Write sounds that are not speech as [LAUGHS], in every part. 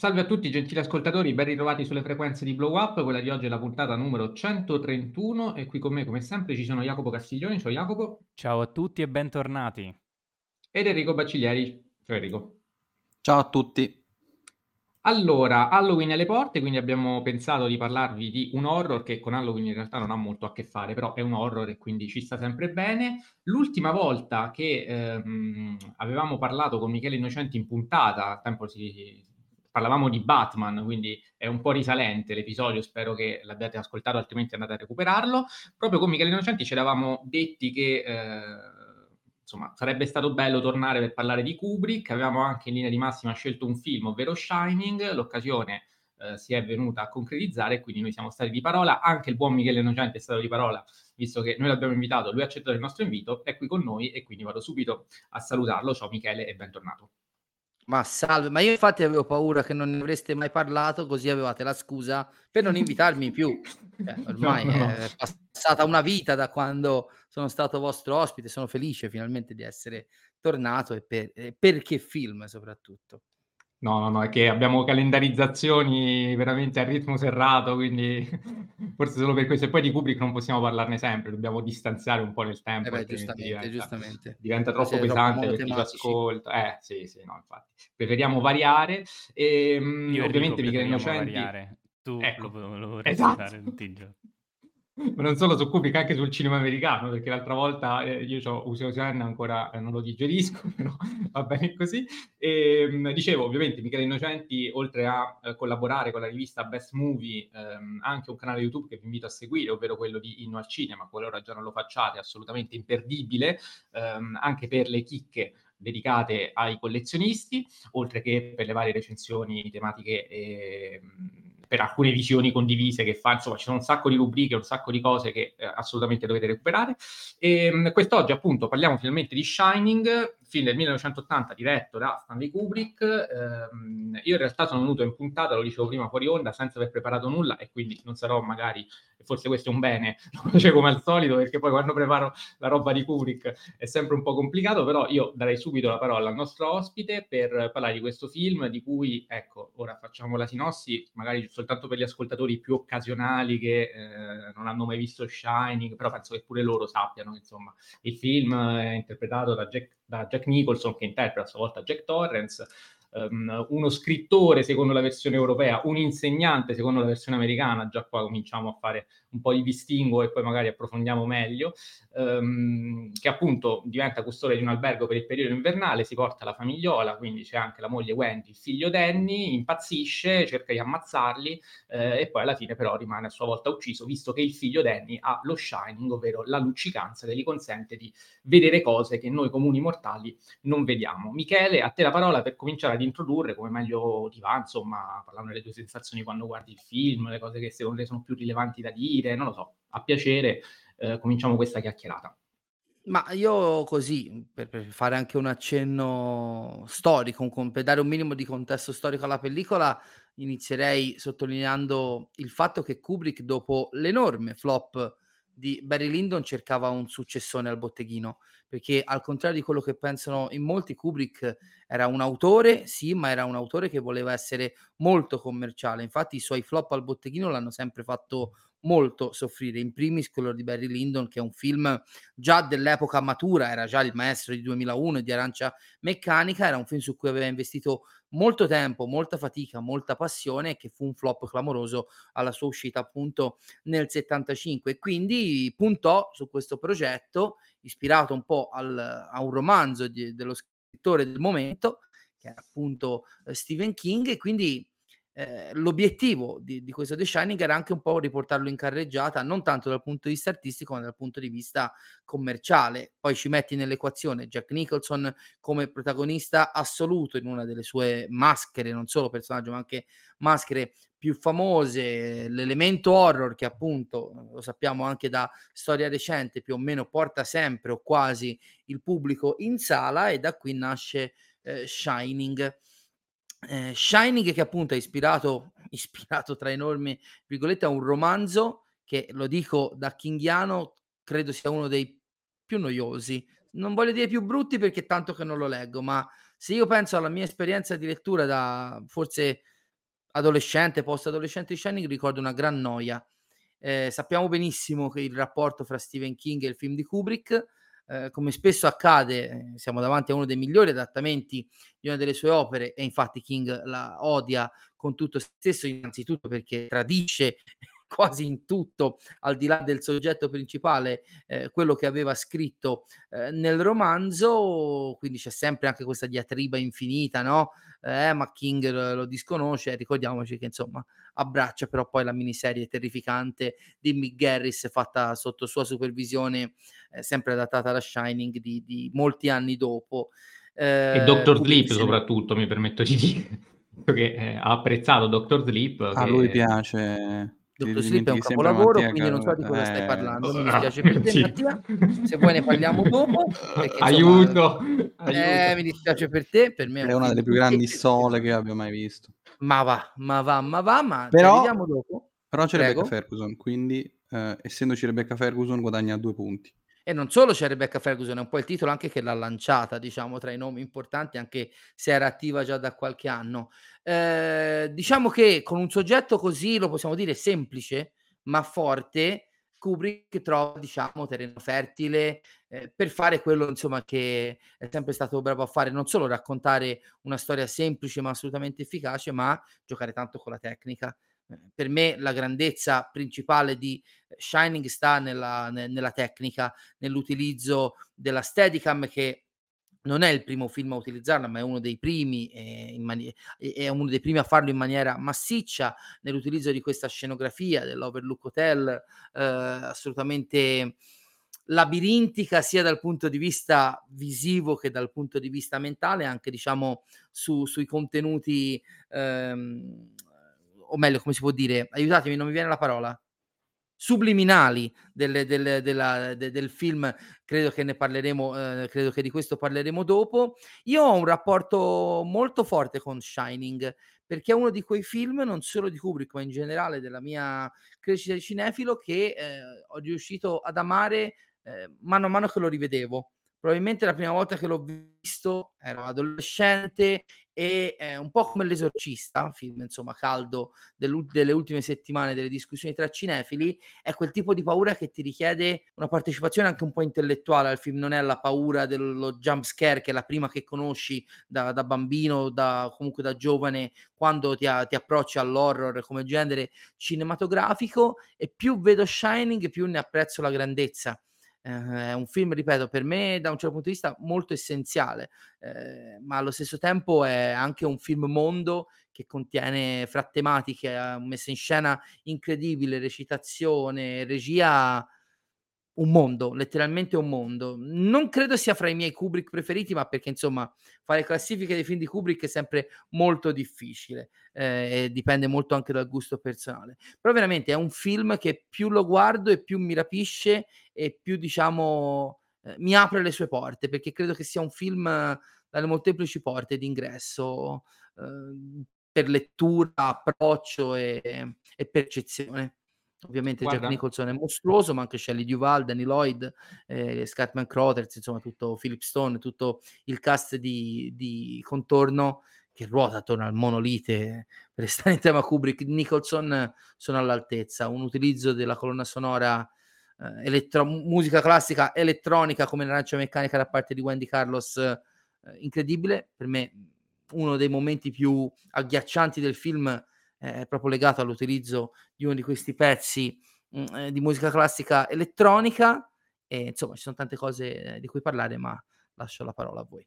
Salve a tutti gentili ascoltatori, ben ritrovati sulle frequenze di Blow Up, quella di oggi è la puntata numero 131 e qui con me come sempre ci sono Jacopo Castiglioni, ciao Jacopo. Ciao a tutti e bentornati. Ed Enrico Bacciglieri, ciao Enrico. Ciao a tutti. Allora, Halloween alle porte, quindi abbiamo pensato di parlarvi di un horror che con Halloween in realtà non ha molto a che fare, però è un horror e quindi ci sta sempre bene. L'ultima volta che ehm, avevamo parlato con Michele Innocenti in puntata, tempo si, parlavamo di Batman, quindi è un po' risalente l'episodio, spero che l'abbiate ascoltato, altrimenti andate a recuperarlo. Proprio con Michele Innocenti ci eravamo detti che eh, insomma sarebbe stato bello tornare per parlare di Kubrick, avevamo anche in linea di massima scelto un film, ovvero Shining, l'occasione eh, si è venuta a concretizzare quindi noi siamo stati di parola, anche il buon Michele Innocenti è stato di parola, visto che noi l'abbiamo invitato, lui ha accettato il nostro invito, è qui con noi e quindi vado subito a salutarlo. Ciao Michele e bentornato. Ma salve, ma io infatti avevo paura che non ne avreste mai parlato, così avevate la scusa per non invitarmi più. [LAUGHS] Cioè, ormai no, no. è passata una vita da quando sono stato vostro ospite, sono felice finalmente di essere tornato e per, e per che film soprattutto. No, no, no, è che abbiamo calendarizzazioni veramente a ritmo serrato, quindi [LAUGHS] forse solo per questo. E poi di Kubrick non possiamo parlarne sempre, dobbiamo distanziare un po' nel tempo. Eh beh, giustamente, diventa, giustamente. Diventa troppo pesante per chi ci ascolta. Eh, sì, sì, no, infatti. Preferiamo variare. E, ehm, Io ovviamente Michele Innocenti... Variare. Tu ecco, lo, lo vorrei esatto. tutti i giorni ma non solo su Kubrick, anche sul cinema americano, perché l'altra volta eh, io ho Useo Sen ancora eh, non lo digerisco, [LAUGHS] però va bene così. E, ehm, dicevo, ovviamente Michele Innocenti, oltre a eh, collaborare con la rivista Best Movie, ehm, anche un canale YouTube che vi invito a seguire, ovvero quello di Inno al Cinema, qualora già non lo facciate, assolutamente imperdibile, ehm, anche per le chicche dedicate ai collezionisti, oltre che per le varie recensioni tematiche e per alcune visioni condivise che fa, insomma ci sono un sacco di rubriche, un sacco di cose che eh, assolutamente dovete recuperare. E, ehm, quest'oggi appunto parliamo finalmente di Shining, film del 1980 diretto da Stanley Kubrick. Ehm, io in realtà sono venuto in puntata, lo dicevo prima fuori onda, senza aver preparato nulla e quindi non sarò magari, forse questo è un bene, [LAUGHS] lo come al solito perché poi quando preparo la roba di Kubrick è sempre un po' complicato, però io darei subito la parola al nostro ospite per parlare di questo film di cui, ecco, ora facciamo la sinossi, magari soltanto per gli ascoltatori più occasionali che eh, non hanno mai visto Shining, però penso che pure loro sappiano, insomma, il film è interpretato da Jack da Jack Nicholson che interpreta a sua volta Jack Torrance, um, uno scrittore secondo la versione europea, un insegnante secondo la versione americana, già qua cominciamo a fare un po' di distinguo e poi magari approfondiamo meglio, um, che appunto diventa custode di un albergo per il periodo invernale, si porta la famigliola, quindi c'è anche la moglie Wendy, il figlio Danny, impazzisce, cerca di ammazzarli eh, e poi alla fine però rimane a sua volta ucciso, visto che il figlio Danny ha lo shining, ovvero la luccicanza che gli consente di vedere cose che noi comuni mortali non vediamo. Michele, a te la parola per cominciare ad introdurre come meglio ti va, insomma, parlando delle tue sensazioni quando guardi il film, le cose che secondo te sono più rilevanti da dire, non lo so, a piacere eh, cominciamo questa chiacchierata. Ma io così, per, per, fare anche un accenno storico, un, per dare un minimo di contesto storico alla pellicola, inizierei sottolineando il fatto che Kubrick, dopo l'enorme flop di Barry Lyndon, cercava un successone al botteghino perché al contrario di quello che pensano in molti, Kubrick era un autore, sì, ma era un autore che voleva essere molto commerciale. Infatti i suoi flop al botteghino l'hanno sempre fatto molto soffrire, in primis quello di Barry Lyndon, che è un film già dell'epoca matura, era già il maestro di 2001 e di Arancia Meccanica, era un film su cui aveva investito molto tempo, molta fatica, molta passione, che fu un flop clamoroso alla sua uscita appunto nel 75 e quindi puntò su questo progetto ispirato un po' al, a un romanzo di, dello scrittore del momento, che è appunto eh, Stephen King, e quindi eh, l'obiettivo di, di, questo The Shining era anche un po' riportarlo in carreggiata, non tanto dal punto di vista artistico, ma dal punto di vista commerciale. Poi ci metti nell'equazione Jack Nicholson come protagonista assoluto in una delle sue maschere, non solo personaggio, ma anche maschere più famose, l'elemento horror che appunto lo sappiamo anche da storia recente, più o meno porta sempre o quasi il pubblico in sala e da qui nasce eh, Shining. Eh, Shining che appunto è ispirato, ispirato tra enormi virgolette a un romanzo che lo dico da kinghiano credo sia uno dei più noiosi non voglio dire più brutti perché tanto che non lo leggo ma se io penso alla mia esperienza di lettura da forse adolescente, post-adolescente di Shining, ricordo una gran noia. Eh, sappiamo benissimo che il rapporto fra Stephen King e il film di Kubrick, eh, come spesso accade, eh, siamo davanti a uno dei migliori adattamenti di una delle sue opere e infatti King la odia con tutto stesso, innanzitutto perché tradisce quasi in tutto, al di là del soggetto principale, eh, quello che aveva scritto eh, nel romanzo, quindi c'è sempre anche questa diatriba infinita, no? Eh, ma King lo, lo disconosce, ricordiamoci che insomma abbraccia però poi la miniserie terrificante di Mick Garris fatta sotto sua supervisione, eh, sempre adattata alla Shining di, di molti anni dopo. Eh, e Doctor Sleep soprattutto, mi permetto di dire, [LAUGHS] che eh, ha apprezzato Doctor Sleep. A che... lui piace Dottor Sleep è un capolavoro, quindi non so di cosa stai parlando. Mi dispiace per te, [LAUGHS] Mattia. Se vuoi ne parliamo dopo. Perché, aiuto, insomma, eh, mi dispiace per te. Per me è, una delle più grandi sole che abbia mai visto. Ma va, ma va, ma va, ma però, vediamo dopo. Però c'è Prego. Rebecca Ferguson, quindi eh, essendoci Rebecca Ferguson guadagna due punti. E non solo c'è Rebecca Ferguson, è un po' il titolo anche che l'ha lanciata, diciamo, tra i nomi importanti, anche se era attiva già da qualche anno. Eh, diciamo che con un soggetto così, lo possiamo dire, semplice, ma forte, Kubrick trova, diciamo, terreno fertile eh, per fare quello, insomma, che è sempre stato bravo a fare, non solo raccontare una storia semplice ma assolutamente efficace, ma giocare tanto con la tecnica. Per me la grandezza principale di Shining sta nella, nella tecnica, nell'utilizzo della Steadicam che non è il primo film a utilizzarla, ma è uno dei primi, eh, mani- è uno dei primi a farlo in maniera massiccia nell'utilizzo di questa scenografia dell'Overlook Hotel, eh, assolutamente labirintica sia dal punto di vista visivo che dal punto di vista mentale, anche diciamo su, sui contenuti ehm, o meglio, come si può dire, aiutatemi, non mi viene la parola, subliminali del, del, della, de, del film, credo che ne parleremo, eh, credo che di questo parleremo dopo. Io ho un rapporto molto forte con Shining, perché è uno di quei film, non solo di Kubrick, ma in generale della mia crescita di cinefilo, che eh, ho riuscito ad amare eh, mano a mano che lo rivedevo. Probabilmente la prima volta che l'ho visto ero adolescente e eh, un po' come L'esorcista, film insomma caldo delle ultime settimane delle discussioni tra cinefili, è quel tipo di paura che ti richiede una partecipazione anche un po' intellettuale al film, non è la paura dello jump scare che è la prima che conosci da, da bambino, da, comunque da giovane, quando ti, ti approcci all'horror come genere cinematografico e più vedo Shining più ne apprezzo la grandezza è un film, ripeto, per me da un certo punto di vista molto essenziale, eh, ma allo stesso tempo è anche un film mondo che contiene fra tematiche, messa in scena incredibile, recitazione, regia un mondo, letteralmente un mondo. Non credo sia fra i miei Kubrick preferiti, ma perché insomma fare classifiche dei film di Kubrick è sempre molto difficile eh, e dipende molto anche dal gusto personale. Però veramente è un film che più lo guardo e più mi rapisce e più diciamo eh, mi apre le sue porte, perché credo che sia un film dalle molteplici porte d'ingresso eh, per lettura, approccio e, e percezione. Ovviamente Guarda. Jack Nicholson è mostruoso, ma anche Shelley Duval, Danny Lloyd, eh, Scatman Crothers, insomma tutto Philip Stone, tutto il cast di, di contorno che ruota attorno al monolite per restare in tema Kubrick. Nicholson sono all'altezza, un utilizzo della colonna sonora eh, elettro- musica classica elettronica come l'arancia meccanica da parte di Wendy Carlos eh, incredibile, per me uno dei momenti più agghiaccianti del film è proprio legato all'utilizzo di uno di questi pezzi mh, mm, eh, di musica classica elettronica e insomma ci sono tante cose eh, di cui parlare, ma lascio la parola a voi.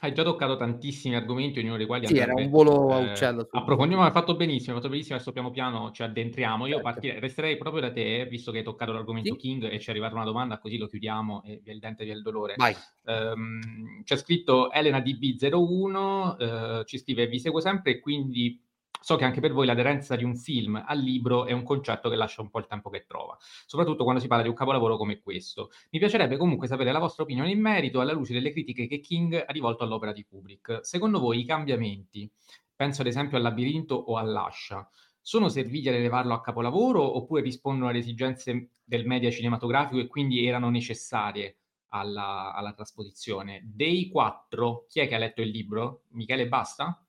Hai già toccato tantissimi argomenti, ognuno dei quali Sì, era un volo a eh, uccello. approfondiamo, hai fatto benissimo, hai fatto benissimo, adesso piano piano ci addentriamo. Io certo. partirei, resterei proprio da te, visto che hai toccato l'argomento Sì. King e ci è arrivata una domanda, così lo chiudiamo e via il dente via il dolore. Ehm, c'è scritto Elena DB01, eh, ci scrive: Vi seguo sempre e quindi So che anche per voi l'aderenza di un film al libro è un concetto che lascia un po' il tempo che trova, soprattutto quando si parla di un capolavoro come questo. Mi piacerebbe comunque sapere la vostra opinione in merito alla luce delle critiche che King ha rivolto all'opera di Kubrick. Secondo voi i cambiamenti, penso ad esempio al labirinto o all'ascia, sono serviti ad elevarlo a capolavoro oppure rispondono alle esigenze del media cinematografico e quindi erano necessarie alla, alla trasposizione? Dei quattro, chi è che ha letto il libro? Michele basta?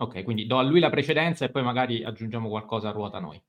Ok, quindi do a lui la precedenza e poi magari aggiungiamo qualcosa a ruota noi.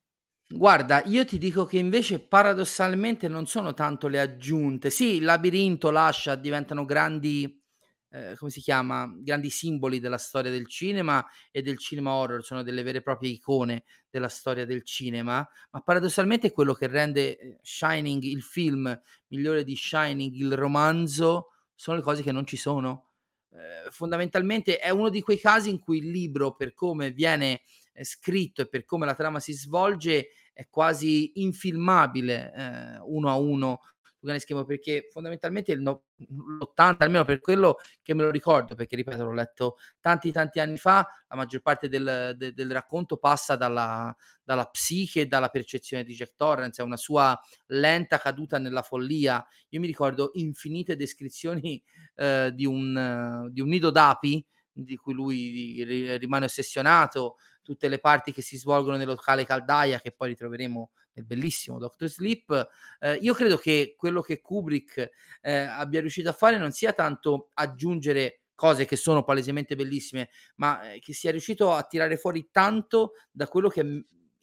Guarda, io ti dico che invece paradossalmente non sono tanto le aggiunte. Sì, il labirinto, l'ascia diventano grandi, eh, come si chiama, grandi simboli della storia del cinema e del cinema horror, sono delle vere e proprie icone della storia del cinema, ma paradossalmente quello che rende eh, Shining il film migliore di Shining il romanzo sono le cose che non ci sono. Eh, fondamentalmente è uno di quei casi in cui il libro, per come viene eh, scritto e per come la trama si svolge, è quasi infilmabile eh, uno a uno grande schema perché fondamentalmente no, l'80 almeno per quello che me lo ricordo perché ripeto l'ho letto tanti tanti anni fa la maggior parte del, de, del racconto passa dalla, dalla psiche e dalla percezione di Jack Torrance è una sua lenta caduta nella follia. Io mi ricordo infinite descrizioni eh, di, un, di un nido d'api di cui lui rimane ossessionato tutte le parti che si svolgono nel locale caldaia che poi ritroveremo nel bellissimo Doctor Sleep. Eh, io credo che quello che Kubrick eh, abbia riuscito a fare non sia tanto aggiungere cose che sono palesemente bellissime, ma eh, che sia riuscito a tirare fuori tanto da quello che è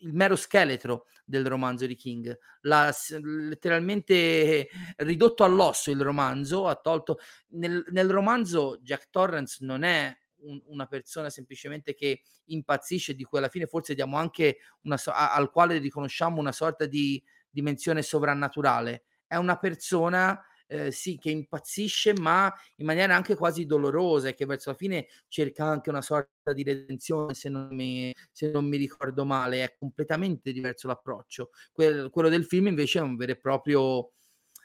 il mero scheletro del romanzo di King. L'ha letteralmente ridotto all'osso il romanzo, ha tolto... Nel, nel romanzo Jack Torrance non è un, una persona semplicemente che impazzisce, di cui alla fine forse diamo anche una, so- al quale riconosciamo una sorta di dimensione sovrannaturale. È una persona eh, sì, che impazzisce, ma in maniera anche quasi dolorosa e che verso la fine cerca anche una sorta di redenzione, se non mi, se non mi ricordo male. È completamente diverso l'approccio. Que- quello del film invece è un vero e proprio...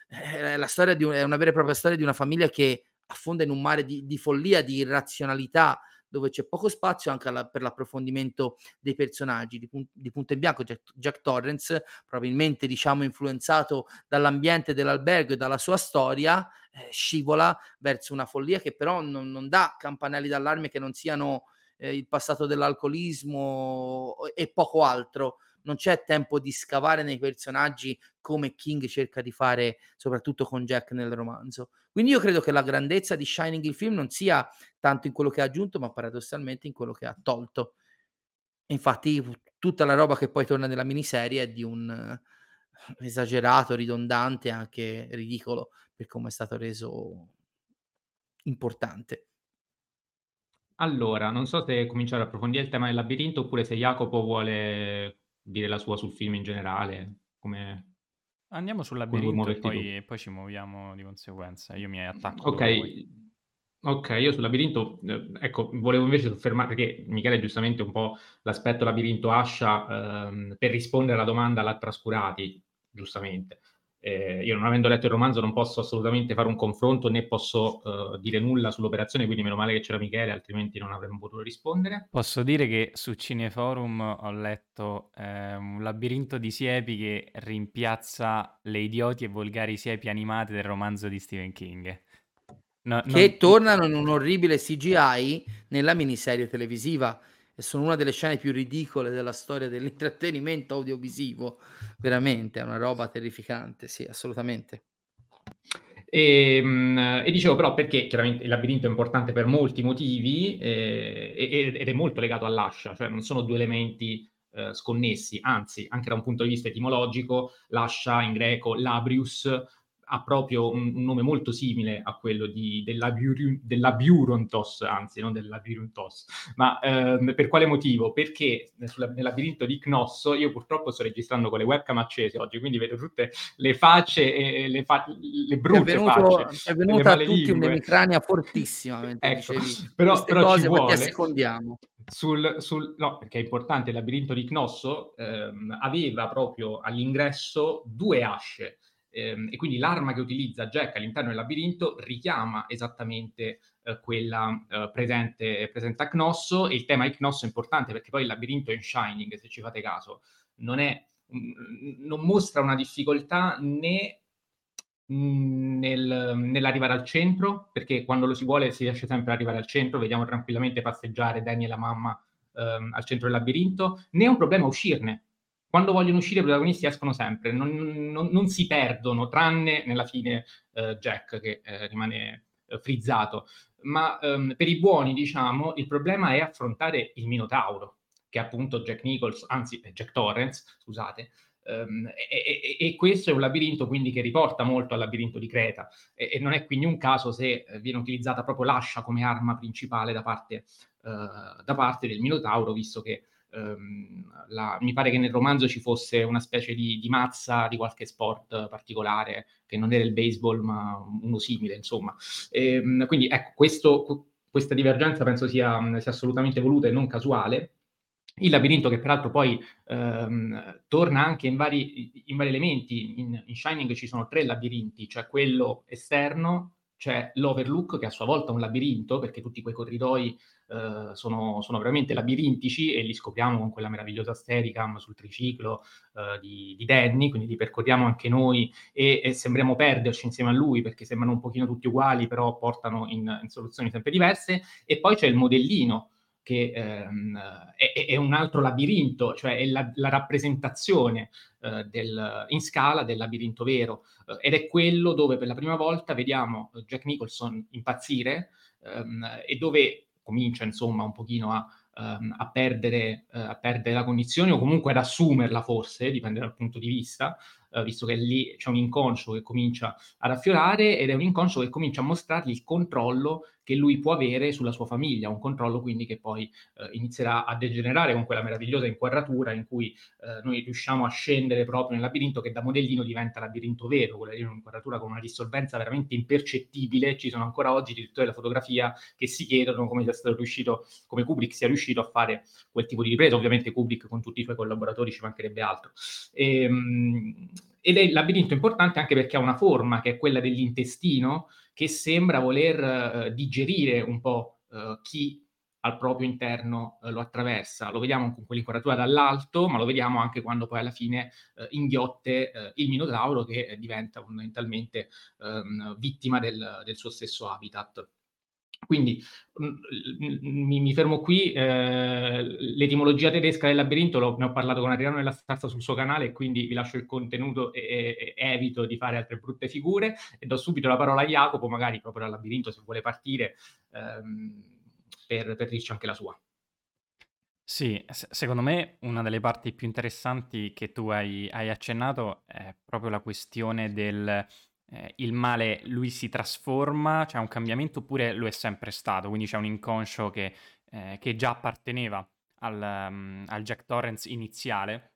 Eh, la storia di un, è una vera e propria storia di una famiglia che affonda in un mare di, di follia, di irrazionalità, dove c'è poco spazio anche alla, per l'approfondimento dei personaggi. Di, pun- di punto in bianco Jack, Jack, Torrance, probabilmente diciamo influenzato dall'ambiente dell'albergo e dalla sua storia, eh, scivola verso una follia che però non, non dà campanelli d'allarme che non siano eh, il passato dell'alcolismo e poco altro non c'è tempo di scavare nei personaggi come King cerca di fare soprattutto con Jack nel romanzo. Quindi io credo che la grandezza di Shining il film non sia tanto in quello che ha aggiunto, ma paradossalmente in quello che ha tolto. infatti tutta la roba che poi torna nella miniserie è di un uh, esagerato, ridondante, anche ridicolo per come è stato reso importante. Allora, non so se cominciare a approfondire il tema del labirinto oppure se Jacopo vuole dire la sua sul film in generale, come... Andiamo sul labirinto e poi, poi, ci muoviamo di conseguenza. Io mi attacco. Ok, ok, io sul labirinto, eh, ecco, volevo invece soffermare, perché Michele giustamente un po' l'aspetto labirinto Ascia ehm, per rispondere alla domanda alla trascurati, giustamente. Eh, io non avendo letto il romanzo non posso assolutamente fare un confronto né posso uh, dire nulla sull'operazione, quindi meno male che c'era Michele, altrimenti non avremmo potuto rispondere. Posso dire che su Cineforum ho letto eh, un labirinto di siepi che rimpiazza le idioti e volgari siepi animate del romanzo di Stephen King. No, che non... tornano in un orribile CGI nella miniserie televisiva e sono una delle scene più ridicole della storia dell'intrattenimento audiovisivo. Veramente, è una roba terrificante, sì, assolutamente. E, ehm, e, dicevo però perché chiaramente il labirinto è importante per molti motivi eh, ed è molto legato all'ascia, cioè non sono due elementi eh, sconnessi, anzi anche da un punto di vista etimologico l'ascia in greco labrius ha proprio un, un, nome molto simile a quello di, dell'Abiurontos, anzi non dell'Abiurontos. Ma ehm, per quale motivo? Perché nel, nel labirinto di Cnosso, io purtroppo sto registrando con le webcam accese oggi, quindi vedo tutte le facce e le, fa- le brutte è venuto, facce. È venuta a tutti un'emicrania fortissima, ecco, [LAUGHS] però, però cose, ci vuole... secondiamo. Sul, sul, no, perché è importante, il labirinto di Cnosso ehm, aveva proprio all'ingresso due asce, ehm, e quindi l'arma che utilizza Jack all'interno del labirinto richiama esattamente eh, quella eh, presente, presente, a Cnosso e il tema di Cnosso è importante perché poi il labirinto in Shining, se ci fate caso, non, è, mm, non mostra una difficoltà né mm, nel, nell'arrivare al centro, perché quando lo si vuole si riesce sempre ad arrivare al centro, vediamo tranquillamente passeggiare Danny e la mamma ehm, al centro del labirinto, né è un problema uscirne, quando vogliono uscire i protagonisti escono sempre, non, non, non si perdono, tranne nella fine eh, Jack che eh, rimane eh, frizzato. ma um, per i buoni, diciamo, il problema è affrontare il Minotauro, che è appunto Jack Nichols, anzi Jack Torrance, scusate, Um, e, e, e, questo è un labirinto quindi che riporta molto al labirinto di Creta e, e non è quindi un caso se eh, viene utilizzata proprio l'ascia come arma principale da parte, uh, da parte del Minotauro, visto che um, la, mi pare che nel romanzo ci fosse una specie di, di, mazza di qualche sport particolare che non era il baseball ma uno simile, insomma. Um, quindi ecco, questo, questa divergenza penso sia, sia assolutamente voluta e non casuale il labirinto che peraltro poi ehm, torna anche in vari, in vari elementi, in, in, Shining ci sono tre labirinti, cioè quello esterno, c'è l'Overlook che a sua volta è un labirinto, perché tutti quei corridoi eh, sono, sono, veramente labirintici e li scopriamo con quella meravigliosa Steadicam sul triciclo eh, di, di, Danny, quindi li percorriamo anche noi e, e, sembriamo perderci insieme a lui perché sembrano un pochino tutti uguali, però portano in, in soluzioni sempre diverse. E poi c'è il modellino, che ehm, è, è, un altro labirinto, cioè è la, la rappresentazione eh, del, in scala del labirinto vero, eh, ed è quello dove per la prima volta vediamo Jack Nicholson impazzire ehm, e dove comincia insomma un pochino a, um, a, perdere, uh, a, perdere, la condizione o comunque ad assumerla forse, dipende dal punto di vista, uh, visto che lì c'è un inconscio che comincia ad affiorare ed è un inconscio che comincia a mostrargli il controllo che lui può avere sulla sua famiglia, un controllo quindi che poi eh, inizierà a degenerare con quella meravigliosa inquadratura in cui eh, noi riusciamo a scendere proprio nel labirinto che da modellino diventa labirinto vero, quella di un'inquadratura con una dissolvenza veramente impercettibile, ci sono ancora oggi direttori della fotografia che si chiedono come sia stato riuscito, come Kubrick sia riuscito a fare quel tipo di ripresa, ovviamente Kubrick con tutti i suoi collaboratori ci mancherebbe altro. E, ehm, ed è il labirinto importante anche perché ha una forma che è quella dell'intestino, che sembra voler eh, digerire un po' eh, chi al proprio interno eh, lo attraversa. Lo vediamo con quell'inquadratura dall'alto, ma lo vediamo anche quando poi alla fine eh, inghiotte eh, il Minotauro che diventa fondamentalmente ehm, vittima del, del, suo stesso habitat. Quindi mh, mm, mi, mi, fermo qui, eh, l'etimologia tedesca del labirinto lo, ne ho parlato con Adriano nella stanza sul suo canale, quindi vi lascio il contenuto e, e, evito di fare altre brutte figure e do subito la parola a Jacopo, magari proprio dal labirinto se vuole partire, ehm, per, per dirci anche la sua. Sì, secondo me una delle parti più interessanti che tu hai, hai accennato è proprio la questione del eh, il male lui si trasforma, c'è un cambiamento oppure lo è sempre stato, quindi c'è un inconscio che, eh, che già apparteneva al, um, al, Jack Torrance iniziale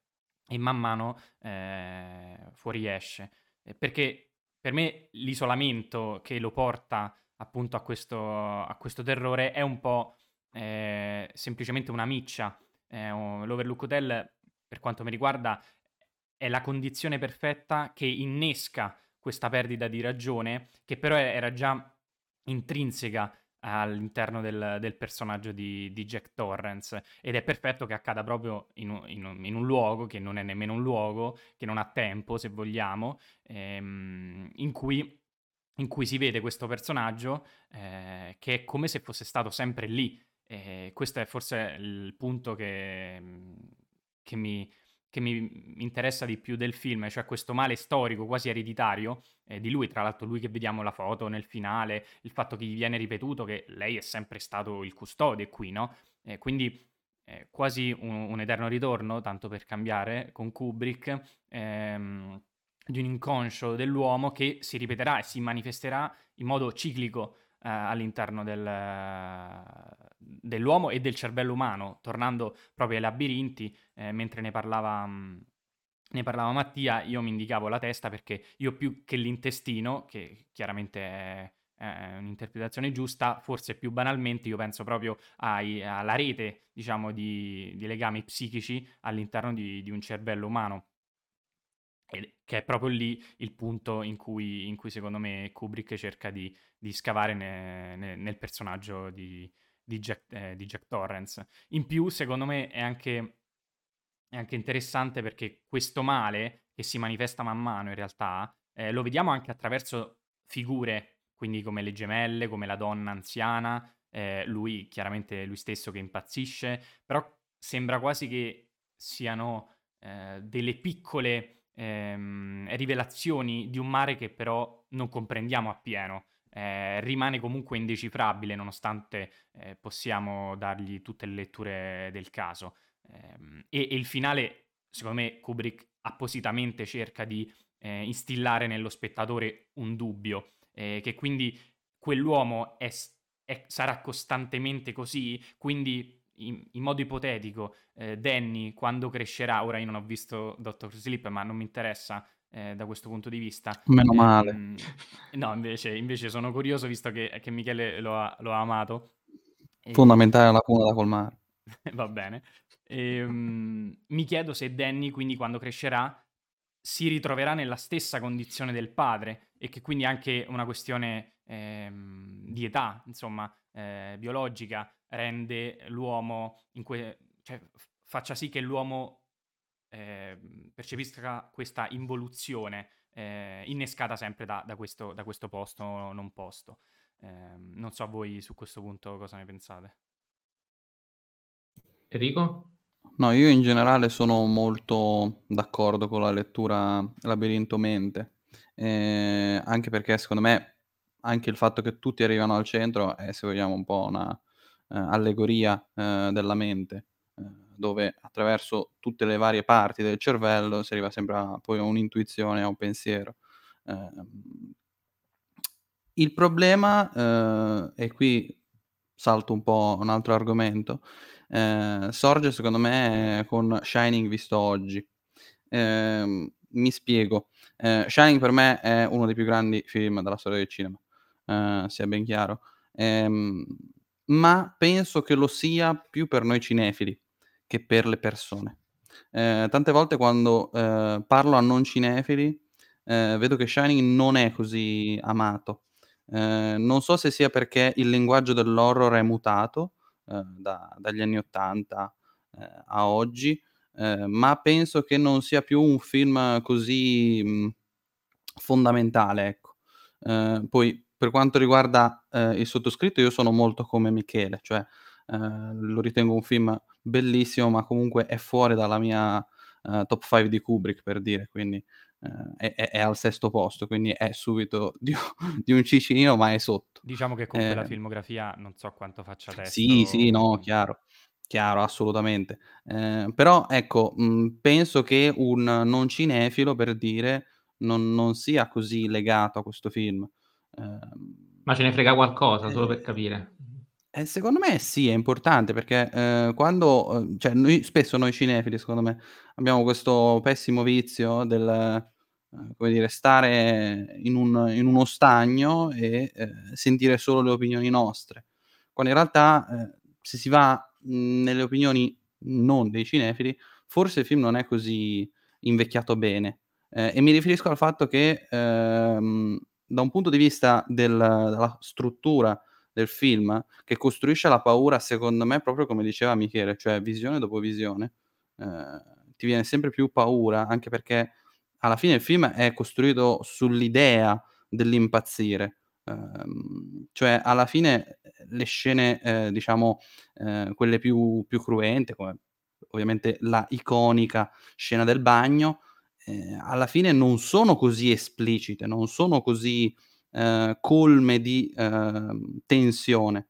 e man mano eh, fuoriesce. Eh, perché per me l'isolamento che lo porta appunto a questo, a questo terrore è un po' eh, semplicemente una miccia. Eh, L'Overlook Hotel, per quanto mi riguarda, è la condizione perfetta che innesca questa perdita di ragione, che però era già intrinseca all'interno del, del personaggio di, di, Jack Torrance ed è perfetto che accada proprio in un, in, un, in un, luogo che non è nemmeno un luogo, che non ha tempo se vogliamo, ehm, in, cui, in, cui, si vede questo personaggio eh, che è come se fosse stato sempre lì. E questo è forse il punto che, che mi, che mi interessa di più del film, cioè questo male storico quasi ereditario eh, di lui, tra l'altro lui che vediamo la foto nel finale, il fatto che gli viene ripetuto che lei è sempre stato il custode qui, no? Eh, quindi eh, quasi un, un, eterno ritorno, tanto per cambiare, con Kubrick, ehm, di un inconscio dell'uomo che si ripeterà e si manifesterà in modo ciclico eh, all'interno del, dell'uomo e del cervello umano, tornando proprio ai labirinti, eh, mentre ne parlava, mm, ne parlava Mattia, io mi indicavo la testa perché io più che l'intestino, che chiaramente è, è un'interpretazione giusta, forse più banalmente io penso proprio ai, alla rete, diciamo, di, di, legami psichici all'interno di, di un cervello umano che è proprio lì il punto in cui, in cui secondo me Kubrick cerca di, di scavare ne, ne, nel personaggio di, di, Jack, eh, di, Jack, Torrance. In più, secondo me, è anche, è anche, interessante perché questo male che si manifesta man mano in realtà eh, lo vediamo anche attraverso figure, quindi come le gemelle, come la donna anziana, eh, lui chiaramente lui stesso che impazzisce, però sembra quasi che siano eh, delle piccole ehm, rivelazioni di un mare che però non comprendiamo appieno. eh, rimane comunque indecifrabile nonostante eh, possiamo dargli tutte le letture del caso. Ehm, e, e, il finale, secondo me, Kubrick appositamente cerca di eh, instillare nello spettatore un dubbio, eh, che quindi quell'uomo è, è, sarà costantemente così, quindi in, in modo ipotetico, eh, Danny quando crescerà, ora io non ho visto Doctor Sleep, ma non mi interessa eh, da questo punto di vista. Meno male. Ehm, [LAUGHS] no, invece, invece, sono curioso, visto che, che Michele lo ha, lo ha amato. Fondamentale la lacuna da colmare. [LAUGHS] Va bene. E, um, mi chiedo se Danny, quindi, quando crescerà, si ritroverà nella stessa condizione del padre e che quindi anche una questione ehm, di età, insomma, eh, biologica, rende l'uomo, in que- cioè, faccia sì che l'uomo eh, percepisca questa involuzione eh, innescata sempre da, da, questo, da, questo, posto non posto. Eh, non so a voi su questo punto cosa ne pensate. Enrico? No, io in generale sono molto d'accordo con la lettura Labirinto Mente, eh, anche perché secondo me anche il fatto che tutti arrivano al centro è, se vogliamo, un po' una eh, allegoria eh, della mente, eh, dove attraverso tutte le varie parti del cervello si arriva sempre a poi a un'intuizione, a un pensiero. Ehm, il problema, eh, e qui salto un po' un altro argomento, eh, sorge secondo me con Shining visto oggi. Eh, mi spiego. Eh, Shining per me è uno dei più grandi film della storia del cinema, eh, sia ben chiaro. Ehm, ma penso che lo sia più per noi cinefili che per le persone. Eh, tante volte quando eh, parlo a non cinefili eh, vedo che Shining non è così amato. Eh, non so se sia perché il linguaggio dell'horror è mutato eh, da, dagli anni 80 eh, a oggi, ma penso che non sia più un film così mh, fondamentale. Ecco. poi per quanto riguarda eh, il sottoscritto, io sono molto come Michele, cioè eh, lo ritengo un film bellissimo, ma comunque è fuori dalla mia uh, top 5 di Kubrick, per dire, quindi uh, è, è, al sesto posto, quindi è subito [LAUGHS] di, di, un cicinino, ma è sotto. Diciamo che con eh, quella filmografia non so quanto faccia testo. Sì, sì, no, chiaro. Chiaro, assolutamente. Eh, però ecco, mh, penso che un non cinefilo, per dire, non, non sia così legato a questo film. Ehm, Ma ce ne frega qualcosa, solo per capire. Eh, secondo me sì, è importante perché eh, quando, uhm, cioè noi spesso noi cinefili, secondo me, abbiamo questo pessimo vizio del, ehm, come dire, stare in un in uno stagno e, sentire solo le opinioni nostre. Quando in realtà, se si va, mhmm, nelle opinioni non dei cinefili, forse il film non è così invecchiato bene. E mi riferisco al fatto che, ehm da un punto di vista del della struttura del film, che costruisce la paura, secondo me, proprio come diceva Michele, cioè visione dopo visione, ehm, ti viene sempre più paura, anche perché alla fine il film è costruito sull'idea dell'impazzire. Ehm, cioè alla fine le scene, ehm, diciamo, ehm, quelle più più cruente, come ovviamente la iconica scena del bagno, eh, alla fine non sono così esplicite, non sono così eh, colme di eh, tensione.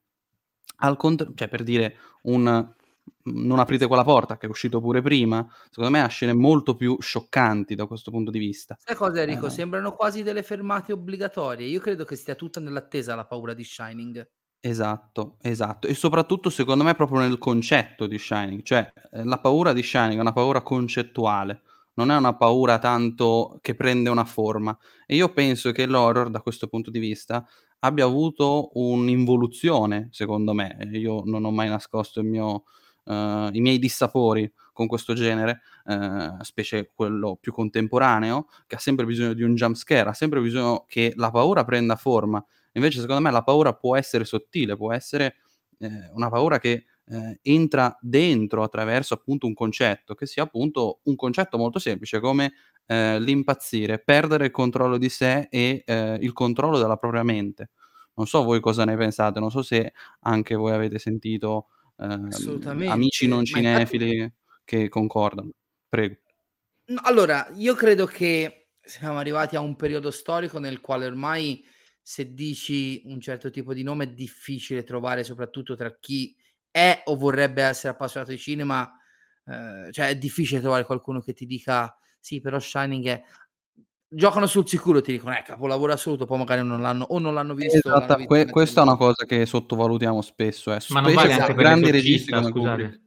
Al contrario, cioè per dire un non aprite quella porta, che è uscito pure prima, secondo me ha scene molto più scioccanti da questo punto di vista. Sai cosa Enrico? Eh. Sembrano quasi delle fermate obbligatorie. Io credo che stia tutta nell'attesa la paura di Shining. Esatto, esatto. E soprattutto secondo me proprio nel concetto di Shining, cioè eh, la paura di Shining è una paura concettuale non è una paura tanto che prende una forma. E io penso che l'horror, da questo punto di vista, abbia avuto un'involuzione, secondo me. Io non ho mai nascosto mio, uh, i miei dissapori con questo genere, uh, specie quello più contemporaneo, che ha sempre bisogno di un jump scare, ha sempre bisogno che la paura prenda forma. Invece, secondo me, la paura può essere sottile, può essere eh, una paura che eh, entra dentro attraverso appunto un concetto, che sia appunto un concetto molto semplice come eh, l'impazzire, perdere il controllo di sé e eh, il controllo della propria mente. Non so voi cosa ne pensate, non so se anche voi avete sentito ehm, amici non cinefili infatti... che concordano. Prego. allora, io credo che siamo arrivati a un periodo storico nel quale ormai se dici un certo tipo di nome è difficile trovare soprattutto tra chi è o vorrebbe essere appassionato di cinema, ehm, cioè è difficile trovare qualcuno che ti dica: "Sì, però Shining è" giocano sul sicuro, ti dicono: "Eh, capolavoro assoluto", poi magari non l'hanno o non l'hanno visto Esatta l'hanno que questa è una cosa che sottovalutiamo spesso, eh, Ma non vale anche grandi registi come scusate? Kubrick.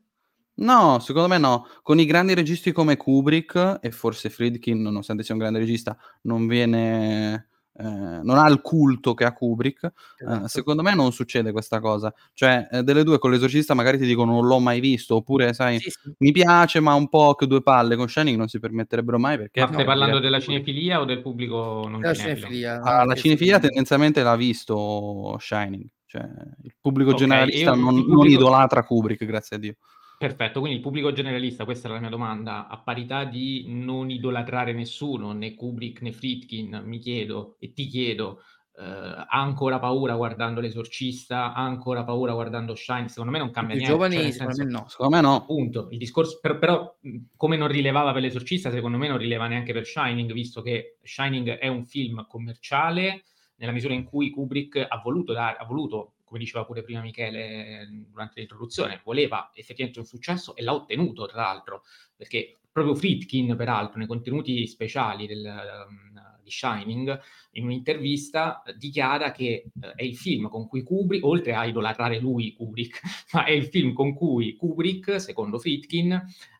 No, secondo me no. Con i grandi registi come Kubrick e forse Friedkin, nonostante sia un grande regista, non viene ehm, non ha il culto che ha Kubrick, ehm, Esatto. secondo me non succede questa cosa. Cioè, ehm, delle 2 con l'esorcista magari ti dicono: "Non l'ho mai visto", oppure sai: Sì, sì. "Mi piace ma un po' che 2 palle". Con Shining non si permetterebbero mai perché Ma stai parlando della cinefilia o del pubblico non cinefilo? cinefilia, Ah, la cinefilia tendenzialmente l'ha visto Shining, cioè il pubblico Okay, generalista io non il non pubblico idolatra Kubrick, grazie a Dio. Perfetto, quindi il pubblico generalista, questa era la mia domanda, a parità di non idolatrare nessuno, né Kubrick né Friedkin, mi chiedo e ti chiedo, uhm, ha ancora paura guardando L'Esorcista? Ha ancora paura guardando Shining? Secondo me non I cambia più niente, cioè giovani secondo senso me no. Secondo me no. appunto, il discorso per però, come non rilevava per L'Esorcista, secondo me non rileva neanche per Shining, visto che Shining è un film commerciale, nella misura in cui Kubrick ha voluto dar ha voluto, come diceva pure prima Michele durante l'introduzione, voleva effettivamente un successo e l'ha ottenuto tra l'altro, perché proprio Friedkin peraltro nei contenuti speciali del mhmm, di Shining, in un'intervista dichiara che, uhm, è il film con cui Kubrick oltre a idolatrare lui Kubrick, [LAUGHS] ma è il film con cui Kubrick, secondo Friedkin,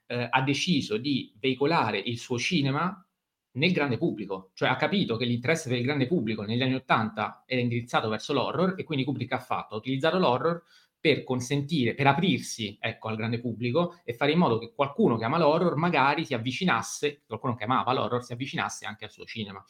uhm, ha deciso di veicolare il suo cinema nel grande pubblico. Cioè ha capito che l'interesse del grande pubblico negli anni '80 era indirizzato verso l'horror e quindi Kubrick ha fatto? Ha utilizzato l'horror per consentire per aprirsi, ecco, al grande pubblico e fare in modo che qualcuno che ama l'horror magari si avvicinasse qualcuno che amava l'horror, si avvicinasse anche al suo cinema.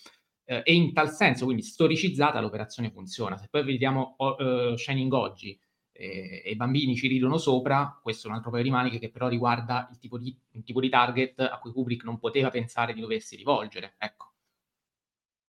Uhm, e in tal senso, quindi storicizzata, l'operazione funziona. Se poi vediamo o uhm, Shining oggi, ehm, e i bambini ci ridono sopra, questo è un altro paio di maniche che però riguarda il tipo di un tipo di target a cui Kubrick non poteva pensare di doversi rivolgere, ecco.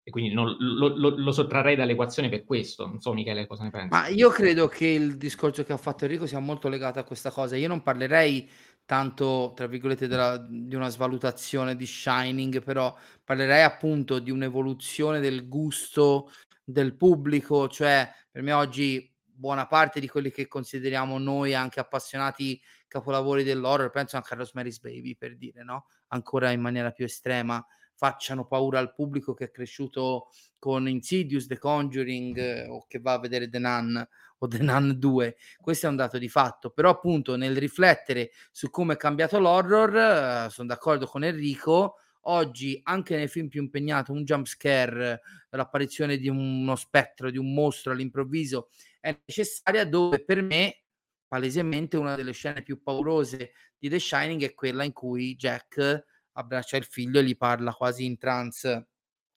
E quindi non lo lo lo sottrarrei dall'equazione per questo. Non so Michele cosa ne pensi. Ma io credo che il discorso che ha fatto Enrico sia molto legato a questa cosa. Io non parlerei tanto, tra virgolette, della di una svalutazione di Shining, però parlerei appunto di un'evoluzione del gusto del pubblico, cioè per me oggi buona parte di quelli che consideriamo noi anche appassionati capolavori dell'horror, penso anche a Rosemary's Baby per dire, no, ancora in maniera più estrema, facciano paura al pubblico che è cresciuto con Insidious, The Conjuring o che va a vedere The Nun o The Nun 2. Questo è un dato di fatto, però appunto nel riflettere su come è cambiato l'horror, son d'accordo con Enrico, oggi anche nei film più impegnati un jump scare, l'apparizione di uno spettro, di un mostro all'improvviso è necessaria, dove per me palesemente una delle scene più paurose di The Shining è quella in cui Jack abbraccia il figlio e gli parla quasi in trance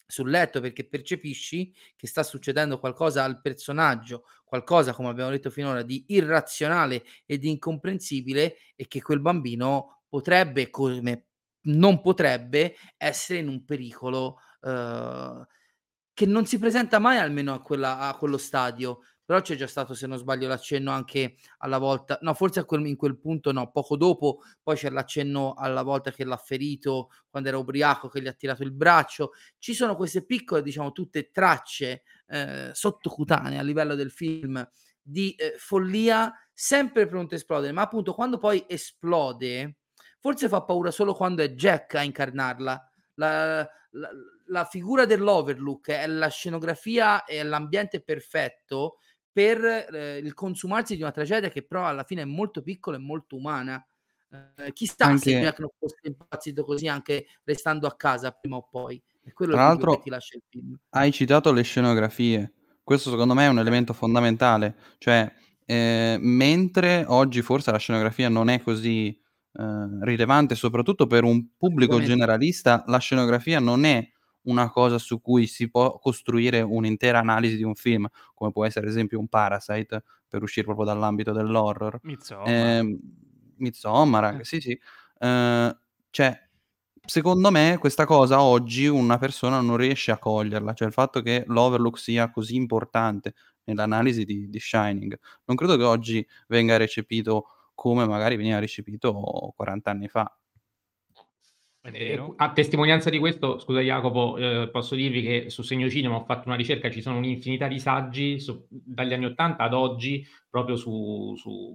sul letto, perché percepisci che sta succedendo qualcosa al personaggio, qualcosa, come abbiamo detto finora, di irrazionale e di incomprensibile e che quel bambino potrebbe, come non potrebbe, essere in un pericolo, uhm, che non si presenta mai almeno a quella a quello stadio. Però c'è già stato, se non sbaglio, l'accenno anche alla volta no, forse quel in quel punto no, poco dopo poi c'è l'accenno alla volta che l'ha ferito quando era ubriaco, che gli ha tirato il braccio. Ci sono queste piccole, diciamo, tutte tracce, ehm, sottocutanee a livello del film di, ehm, follia sempre pronte a esplodere, ma appunto quando poi esplode, forse fa paura solo quando è Jack a incarnarla. La la la figura dell'Overlook è la scenografia e l'ambiente perfetto per, ehm, il consumarsi di una tragedia che però alla fine è molto piccola e molto umana. Ehm, chissà se Anche Jack non fosse impazzito così anche restando a casa prima o poi. È quello Tra dubbio che l'altro ti lascia il film. hai citato le scenografie. Questo secondo me è un elemento fondamentale. Cioè, ehm, mentre oggi forse la scenografia non è così, ehm, rilevante, soprattutto per un pubblico generalista, la scenografia non è una cosa su cui si può costruire un'intera analisi di un film, come può essere ad esempio un Parasite, per uscire proprio dall'ambito dell'horror. Midsommar. Ehm, Midsommar Eh. anche, sì, sì. Ehm, cioè, secondo me questa cosa oggi una persona non riesce a coglierla, cioè il fatto che l'Overlook sia così importante nell'analisi di di Shining. Non credo che oggi venga recepito come magari veniva recepito 40 anni fa. Eh, a testimonianza di questo, scusa Jacopo, eh, posso dirvi che su Segno Cinema ho fatto una ricerca, ci sono un'infinità di saggi su, dagli anni 80 ad oggi proprio su, su,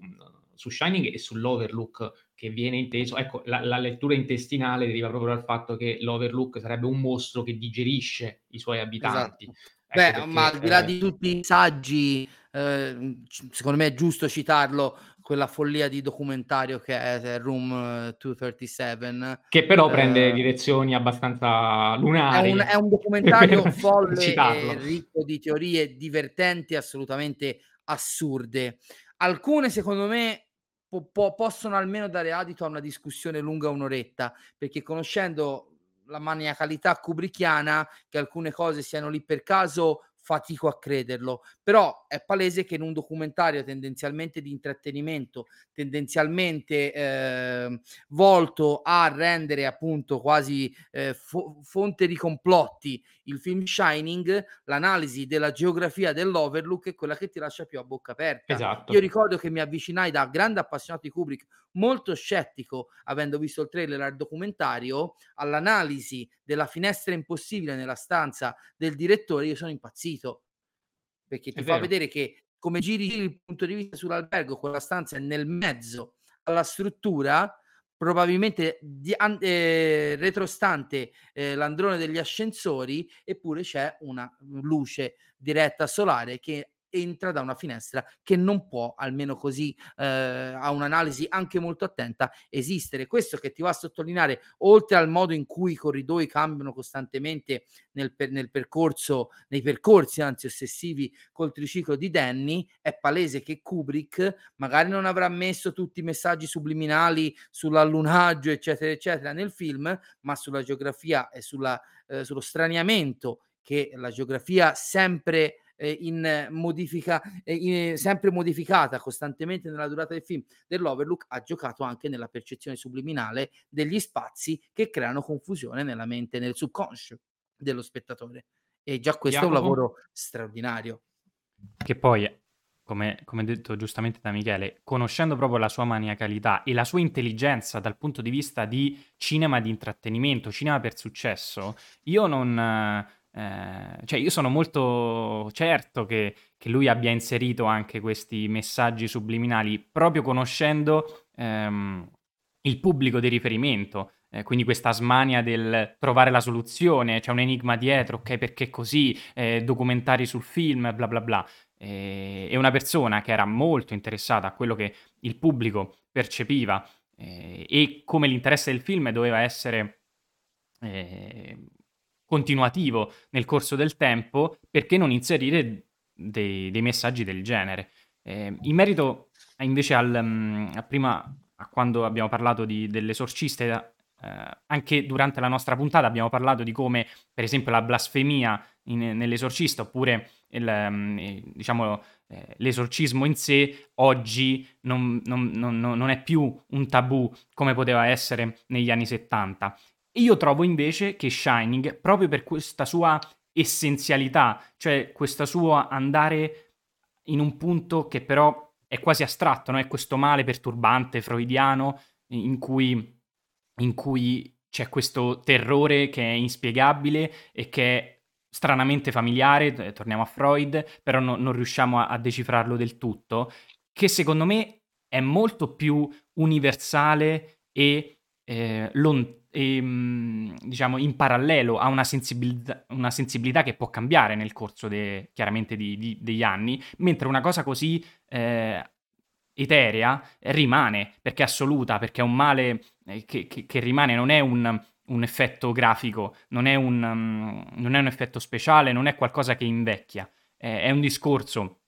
su Shining e sull'Overlook che viene inteso, ecco, la, la, lettura intestinale deriva proprio dal fatto che l'Overlook sarebbe un mostro che digerisce i suoi abitanti. Esatto. Ecco Beh, perché, ma al di là eh... di tutti i saggi, eh, secondo me è giusto citarlo, quella follia di documentario che è Room 237. Che però prende eh, direzioni abbastanza lunari. È un, è un [LAUGHS] documentario folle ricco di teorie divertenti, assolutamente assurde. Alcune, secondo me, po- po- possono almeno dare adito a una discussione lunga un'oretta, perché conoscendo la maniacalità kubrickiana, che alcune cose siano lì per caso fatico a crederlo, però è palese che in un documentario tendenzialmente di intrattenimento, tendenzialmente eh, volto a rendere appunto quasi eh, fo- fonte di complotti il film Shining, l'analisi della geografia dell'Overlook è quella che ti lascia più a bocca aperta. Esatto. Io ricordo che mi avvicinai da grande appassionato di Kubrick, molto scettico, avendo visto il trailer al documentario, all'analisi della finestra impossibile nella stanza del direttore, io sono impazzito. Perché ti è fa vero. vedere che come giri il punto di vista sull'albergo, quella stanza è nel mezzo alla struttura, probabilmente di, eh, retrostante eh, l'androne degli ascensori, eppure c'è una luce diretta solare che entra da una finestra che non può, almeno così eh, a un'analisi anche molto attenta, esistere. Questo che ti va a sottolineare, oltre al modo in cui i corridoi cambiano costantemente nel, per, nel percorso, nei percorsi anzi ossessivi col triciclo di Danny, è palese che Kubrick magari non avrà messo tutti i messaggi subliminali sull'allunaggio, eccetera, eccetera, nel film, ma sulla geografia e sulla, eh, sullo straniamento che la geografia sempre eh, in modifica, eh, in, sempre modificata costantemente nella durata del film dell'Overlook, ha giocato anche nella percezione subliminale degli spazi che creano confusione nella mente, nel subconscio dello spettatore. E già questo Jacopo. è un lavoro straordinario. Che poi come, come, detto giustamente da Michele, conoscendo proprio la sua maniacalità e la sua intelligenza dal punto di vista di cinema di intrattenimento, cinema per successo, io non, eh, cioè io sono molto certo che, che, lui abbia inserito anche questi messaggi subliminali proprio conoscendo ehm, il pubblico di riferimento. Eh, quindi questa smania del trovare la soluzione, c'è un enigma dietro, ok, perché così, eh, documentari sul film, bla bla bla. Eh, è una persona che era molto interessata a quello che il pubblico percepiva e come l'interesse del film doveva essere continuativo nel corso del tempo, perché non inserire dei, dei messaggi del genere? Eh, in merito invece al, mm, a prima, a quando abbiamo parlato di, dell'esorcista, eh, anche durante la nostra puntata abbiamo parlato di come, per esempio, la blasfemia in, nell'esorcista oppure il, mm, eh, diciamo, eh, l'esorcismo in sé oggi non, non, non, non, è più un tabù come poteva essere negli anni 70. Io trovo invece che Shining, proprio per questa sua essenzialità, cioè questa sua andare in un punto che però è quasi astratto, no? è questo male perturbante, freudiano, in cui, in cui c'è questo terrore che è inspiegabile e che è stranamente familiare, torniamo a Freud, però no, non riusciamo a, a decifrarlo del tutto, che secondo me è molto più universale e eh, lontano e, ehm, diciamo, in parallelo a una sensibilità, una sensibilità, che può cambiare nel corso de, chiaramente di, di, degli anni, mentre una cosa così eh, eterea rimane, perché è assoluta, perché è un male eh, che, che, che, rimane, non è un, un effetto grafico, non è un, um, non è un, effetto speciale, non è qualcosa che invecchia, eh, è un discorso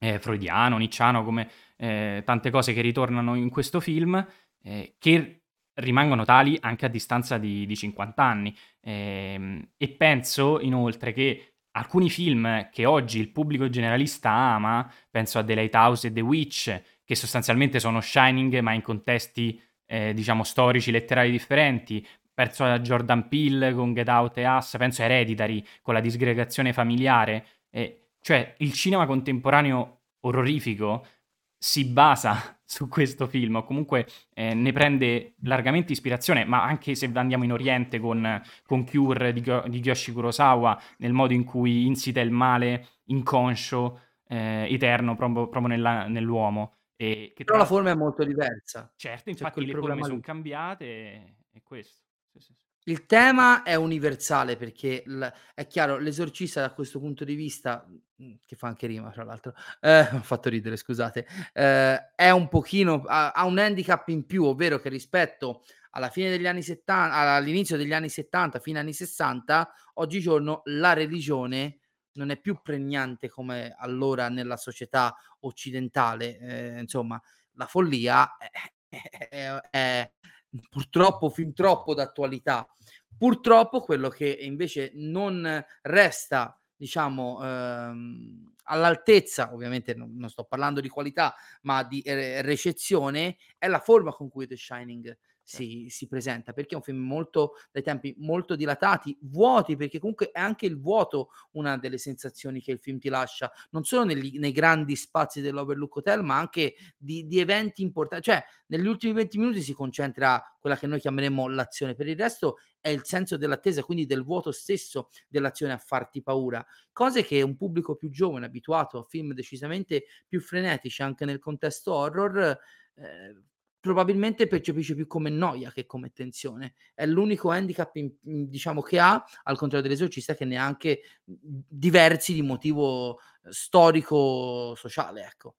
eh, freudiano, nicciano, come eh, tante cose che ritornano in questo film, eh, che rimangono tali anche a distanza di, di 50 anni. Eh, e penso inoltre che alcuni film che oggi il pubblico generalista ama, penso a The Lighthouse e The Witch, che sostanzialmente sono Shining ma in contesti eh, diciamo storici, letterari differenti, penso a Jordan Peele con Get Out e Us, penso a Hereditary con la disgregazione familiare, eh, cioè il cinema contemporaneo orrorifico si basa [LAUGHS] su questo film, o comunque eh, ne prende largamente ispirazione, ma anche se andiamo in Oriente con, con Cure di, di Kiyoshi Kurosawa, nel modo in cui insita il male inconscio, eh, eterno, proprio, proprio nella, nell'uomo. E che Però la forma è molto diversa. Certo, infatti le forme sono cambiate e questo. Il tema è universale perché l- è chiaro, l'esorcista da questo punto di vista, mm, che fa anche rima tra l'altro, eh, [LAUGHS] ho fatto ridere scusate, eh, è un pochino, ha, ha, un handicap in più, ovvero che rispetto alla fine degli anni 70, all'inizio degli anni 70, fine anni 60, oggigiorno la religione non è più pregnante come allora nella società occidentale, eh, insomma, la follia è, è, è purtroppo fin troppo d'attualità. Purtroppo quello che invece non resta, diciamo, ehm, all'altezza, ovviamente non, non, sto parlando di qualità, ma di eh, recezione, è la forma con cui The Shining si, si, presenta, perché è un film molto dai tempi molto dilatati, vuoti, perché comunque è anche il vuoto una delle sensazioni che il film ti lascia, non solo negli, nei grandi spazi dell'Overlook Hotel, ma anche di, di eventi importanti, cioè negli ultimi 20 minuti si concentra quella che noi chiameremo l'azione, per il resto è il senso dell'attesa, quindi del vuoto stesso dell'azione a farti paura, cose che un pubblico più giovane, abituato a film decisamente più frenetici anche nel contesto horror, eh, probabilmente percepisce più come noia che come tensione. È l'unico handicap in, in, diciamo, che ha, al contrario dell'esorcista, che ne ha anche diversi di motivo storico-sociale. Ecco.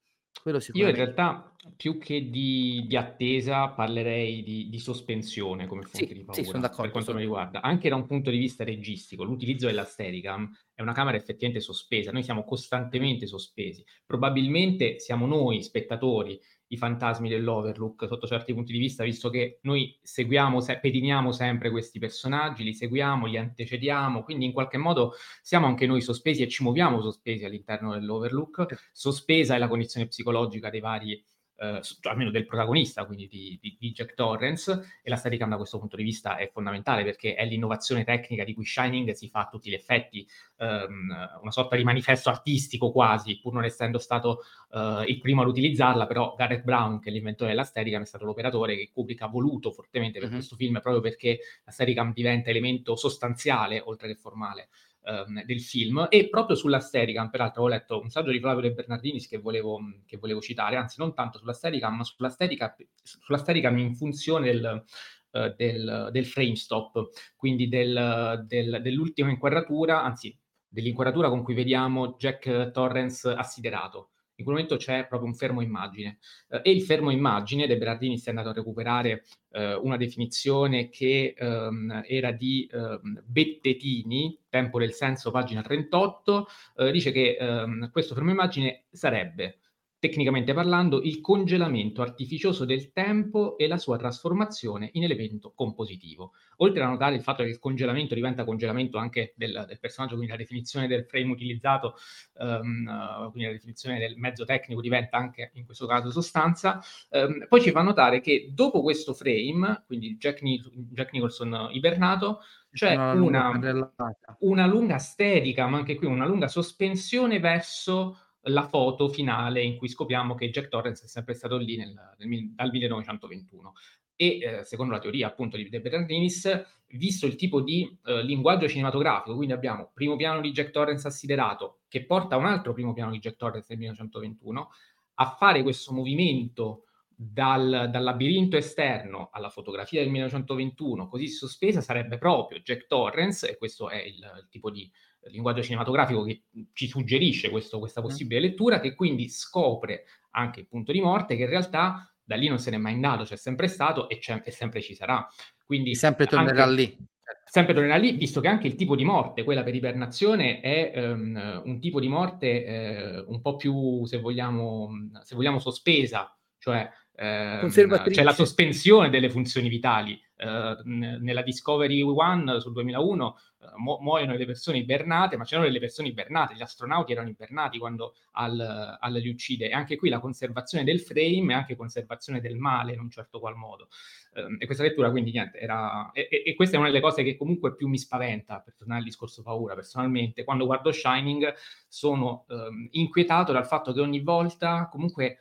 Io in realtà più che di, di attesa parlerei di, di, sospensione come fonte sì, di paura sì, per quanto sono. mi riguarda, anche da un punto di vista registico, l'utilizzo della Steadicam è una camera effettivamente sospesa, noi siamo costantemente sospesi, probabilmente siamo noi spettatori i fantasmi dell'Overlook sotto certi punti di vista, visto che noi seguiamo, se- pediniamo sempre questi personaggi, li seguiamo, li antecediamo, quindi in qualche modo siamo anche noi sospesi e ci muoviamo sospesi all'interno dell'Overlook. Sospesa è la condizione psicologica dei vari eh, almeno del protagonista, quindi di, di, di, Jack Torrance, e la Steadicam da questo punto di vista è fondamentale perché è l'innovazione tecnica di cui Shining si fa a tutti gli effetti, ehm, una sorta di manifesto artistico quasi, pur non essendo stato eh, il primo ad utilizzarla, però Gareth Brown, che è l'inventore della Steadicam, è stato l'operatore che Kubrick ha voluto fortemente per mm-hmm. questo film, proprio perché la Steadicam diventa elemento sostanziale, oltre che formale, ehm, del film. E proprio sulla Steadicam, peraltro ho letto un saggio di Flavio De Bernardinis che volevo, che volevo citare, anzi non tanto sulla Steadicam, ma sulla Steadicam, sulla Steadicam in funzione del, uh, del, del, frame stop, quindi del, dell'ultima inquadratura, anzi dell'inquadratura con cui vediamo Jack Torrance assiderato in quel momento c'è proprio un fermo immagine. Eh, e il fermo immagine, De Berardini si è andato a recuperare eh, una definizione che ehm, era di ehm, Bettetini, tempo del senso, pagina 38, eh, dice che ehm, questo fermo immagine sarebbe tecnicamente parlando, il congelamento artificioso del tempo e la sua trasformazione in elemento compositivo. Oltre a notare il fatto che il congelamento diventa congelamento anche del, del personaggio, quindi la definizione del frame utilizzato, um, quindi la definizione del mezzo tecnico diventa anche in questo caso sostanza, um, poi ci fa notare che dopo questo frame, quindi Jack, Nic- Jack Nicholson ibernato, c'è una, una, una lunga stedica, ma anche qui una lunga sospensione verso la foto finale in cui scopriamo che Jack Torrance è sempre stato lì nel, nel, dal 1921. E eh, secondo la teoria appunto di De Bernardinis, visto il tipo di eh, linguaggio cinematografico, quindi abbiamo primo piano di Jack Torrance assiderato che porta a un altro primo piano di Jack Torrance nel 1921, a fare questo movimento dal, dal, labirinto esterno alla fotografia del 1921, così sospesa, sarebbe proprio Jack Torrance, e questo è il, il tipo di linguaggio cinematografico che ci suggerisce questo, questa possibile lettura, che quindi scopre anche il punto di morte, che in realtà da lì non se n'è mai andato, c'è sempre stato e, e sempre ci sarà. Quindi sempre tornerà anche, lì. Sempre tornerà lì, visto che anche il tipo di morte, quella per ibernazione, è um, un tipo di morte eh, un po' più, se vogliamo, se vogliamo sospesa, cioè eh, c'è la sospensione delle funzioni vitali. Eh, nella Discovery One sul 2001 eh, mu- muoiono le persone ibernate, ma c'erano delle persone ibernate, gli astronauti erano ibernati quando al, al li uccide. E anche qui la conservazione del frame e anche conservazione del male in un certo qual modo. Eh, e questa lettura quindi niente, era... E, e, e, questa è una delle cose che comunque più mi spaventa, per tornare al discorso paura, personalmente. Quando guardo Shining sono ehm, inquietato dal fatto che ogni volta comunque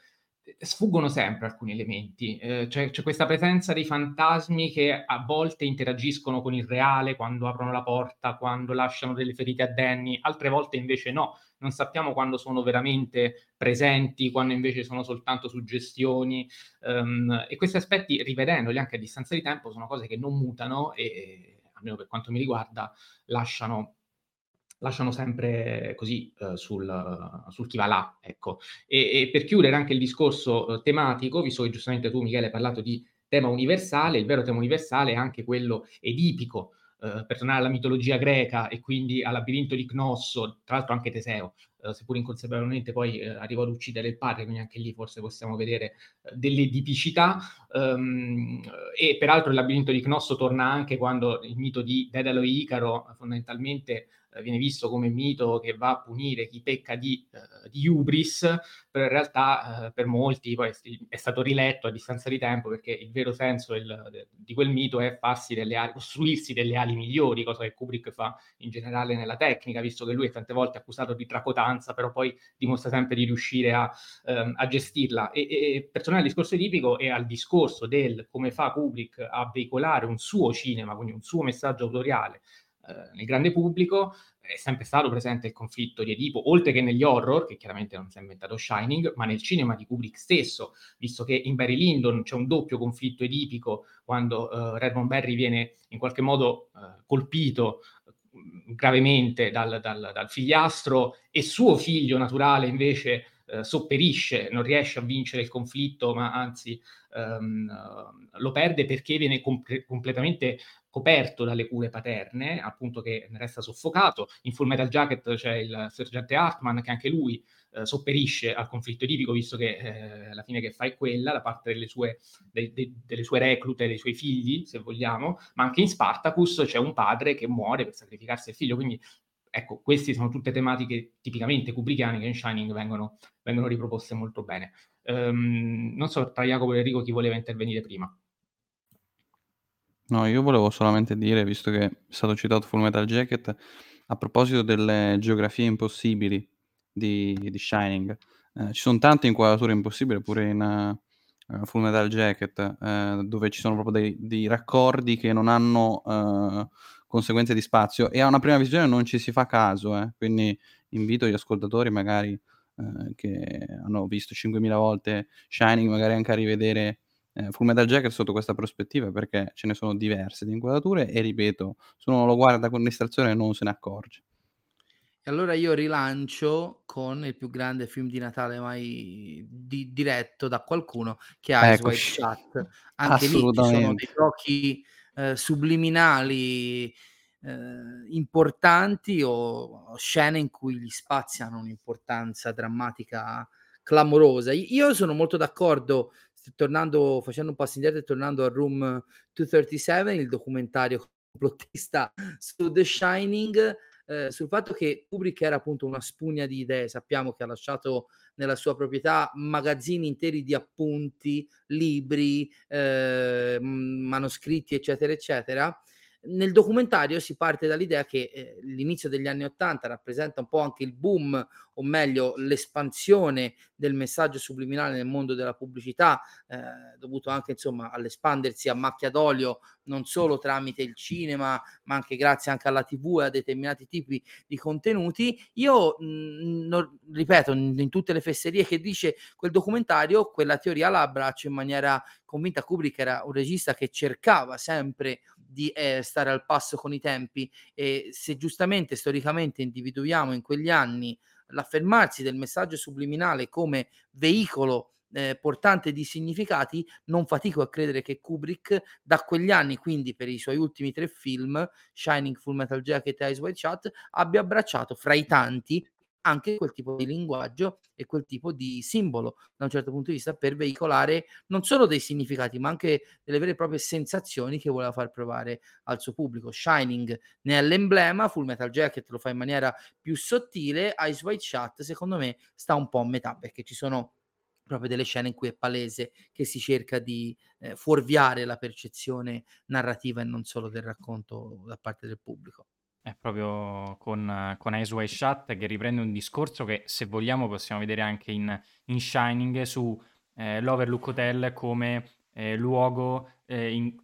sfuggono sempre alcuni elementi. Eh, c'è, c'è, questa presenza dei fantasmi che a volte interagiscono con il reale quando aprono la porta, quando lasciano delle ferite a Danny, altre volte invece no. Non sappiamo quando sono veramente presenti, quando invece sono soltanto suggestioni. Um, e questi aspetti, rivedendoli anche a distanza di tempo, sono cose che non mutano e, almeno per quanto mi riguarda, lasciano lasciano sempre così eh, sul, sul, chi va là. Ecco. E, e, per chiudere anche il discorso eh, tematico, visto che giustamente tu Michele hai parlato di tema universale, il vero tema universale è anche quello edipico, eh, per tornare alla mitologia greca e quindi al labirinto di Cnosso, tra l'altro anche Teseo, eh, seppur inconsapevolmente poi eh, arrivò ad uccidere il padre, quindi anche lì forse possiamo vedere eh, delle tipicità. Um, e peraltro il labirinto di Cnosso torna anche quando il mito di Dedalo e Icaro fondamentalmente viene visto come mito che va a punire chi pecca di, uh, di ubris, però in realtà uh, per molti poi è stato riletto a distanza di tempo perché il vero senso il, de, di quel mito è farsi delle ali, costruirsi delle ali migliori, cosa che Kubrick fa in generale nella tecnica, visto che lui è tante volte accusato di tracotanza, però poi dimostra sempre di riuscire a, um, a gestirla. E, e per tornare al discorso tipico e al discorso del come fa Kubrick a veicolare un suo cinema, quindi un suo messaggio autoriale, eh, nel grande pubblico è sempre stato presente il conflitto di Edipo, oltre che negli horror, che chiaramente non si è inventato Shining, ma nel cinema di Kubrick stesso, visto che in Barry Lyndon c'è un doppio conflitto edipico quando uh, Redmond Barry viene in qualche modo uh, colpito gravemente dal, dal, dal, figliastro e suo figlio naturale invece uh, sopperisce, non riesce a vincere il conflitto, ma anzi um, lo perde perché viene com- completamente coperto dalle cure paterne, appunto che ne resta soffocato. In Full Metal Jacket c'è il sergente Hartman che anche lui eh, sopperisce al conflitto tipico, visto che eh, la fine che fa è quella da parte delle sue, de, de, delle sue reclute, dei suoi figli, se vogliamo, ma anche in Spartacus c'è un padre che muore per sacrificarsi il figlio, quindi ecco, queste sono tutte tematiche tipicamente kubrickiane che in Shining vengono, vengono riproposte molto bene. Um, non so tra Jacopo e Enrico chi voleva intervenire prima. No, io volevo solamente dire, visto che è stato citato Full Metal Jacket, a proposito delle geografie impossibili di di Shining, ehm, ci son tante inquadrature impossibili pure in, ehm, Full Metal Jacket, ehm, dove ci sono proprio dei dei raccordi che non hanno, ehm, conseguenze di spazio e a una prima visione non ci si fa caso, eh, quindi invito gli ascoltatori magari, ehm, che hanno visto 5000 volte Shining, magari anche a rivedere eh, Full Metal Jacket sotto questa prospettiva perché ce ne sono diverse di inquadrature e ripeto, se uno lo guarda con distrazione non se ne accorge. E allora io rilancio con il più grande film di Natale mai di diretto da qualcuno che ha Wide Eccoci. Shut. Anche lì ci sono dei giochi, ehm, subliminali, ehm, importanti o scene in cui gli spazi hanno un'importanza drammatica clamorosa. Io sono molto d'accordo tornando facendo un passo indietro e tornando a Room 237, il documentario complottista su The Shining, ehm, sul fatto che Kubrick era appunto una spugna di idee. Sappiamo che ha lasciato nella sua proprietà magazzini interi di appunti, libri, ehm, manoscritti, eccetera, eccetera. Nel documentario si parte dall'idea che, ehm, l'inizio degli anni '80 rappresenta un po' anche il boom, o meglio l'espansione del messaggio subliminale nel mondo della pubblicità, ehm, dovuto anche insomma all'espandersi a macchia d'olio, non solo tramite il cinema, ma anche grazie anche alla TV e a determinati tipi di contenuti. Io, mhmm, non ripeto, in in tutte le fesserie che dice quel documentario, quella teoria la abbraccio in maniera convinta. Kubrick era un regista che cercava sempre di, ehm, stare al passo con i tempi e se giustamente storicamente individuiamo in quegli anni l'affermarsi del messaggio subliminale come veicolo, ehm, portante di significati, non fatico a credere che Kubrick da quegli anni, quindi per i suoi ultimi 3 film, Shining, Full Metal Jacket e Eyes Wide Shut, abbia abbracciato fra i tanti anche quel tipo di linguaggio e quel tipo di simbolo, da un certo punto di vista, per veicolare non solo dei significati, ma anche delle vere e proprie sensazioni che voleva far provare al suo pubblico. Shining ne è l'emblema, Full Metal Jacket lo fa in maniera più sottile, Eyes Wide Shut secondo me sta un po' a metà, perché ci sono proprio delle scene in cui è palese che si cerca di, ehm, fuorviare la percezione narrativa e non solo del racconto da parte del pubblico. È proprio con con Eyes Wide Shut che riprende un discorso che, se vogliamo, possiamo vedere anche in in Shining su eh, l'Overlook Hotel come eh, luogo eh, in,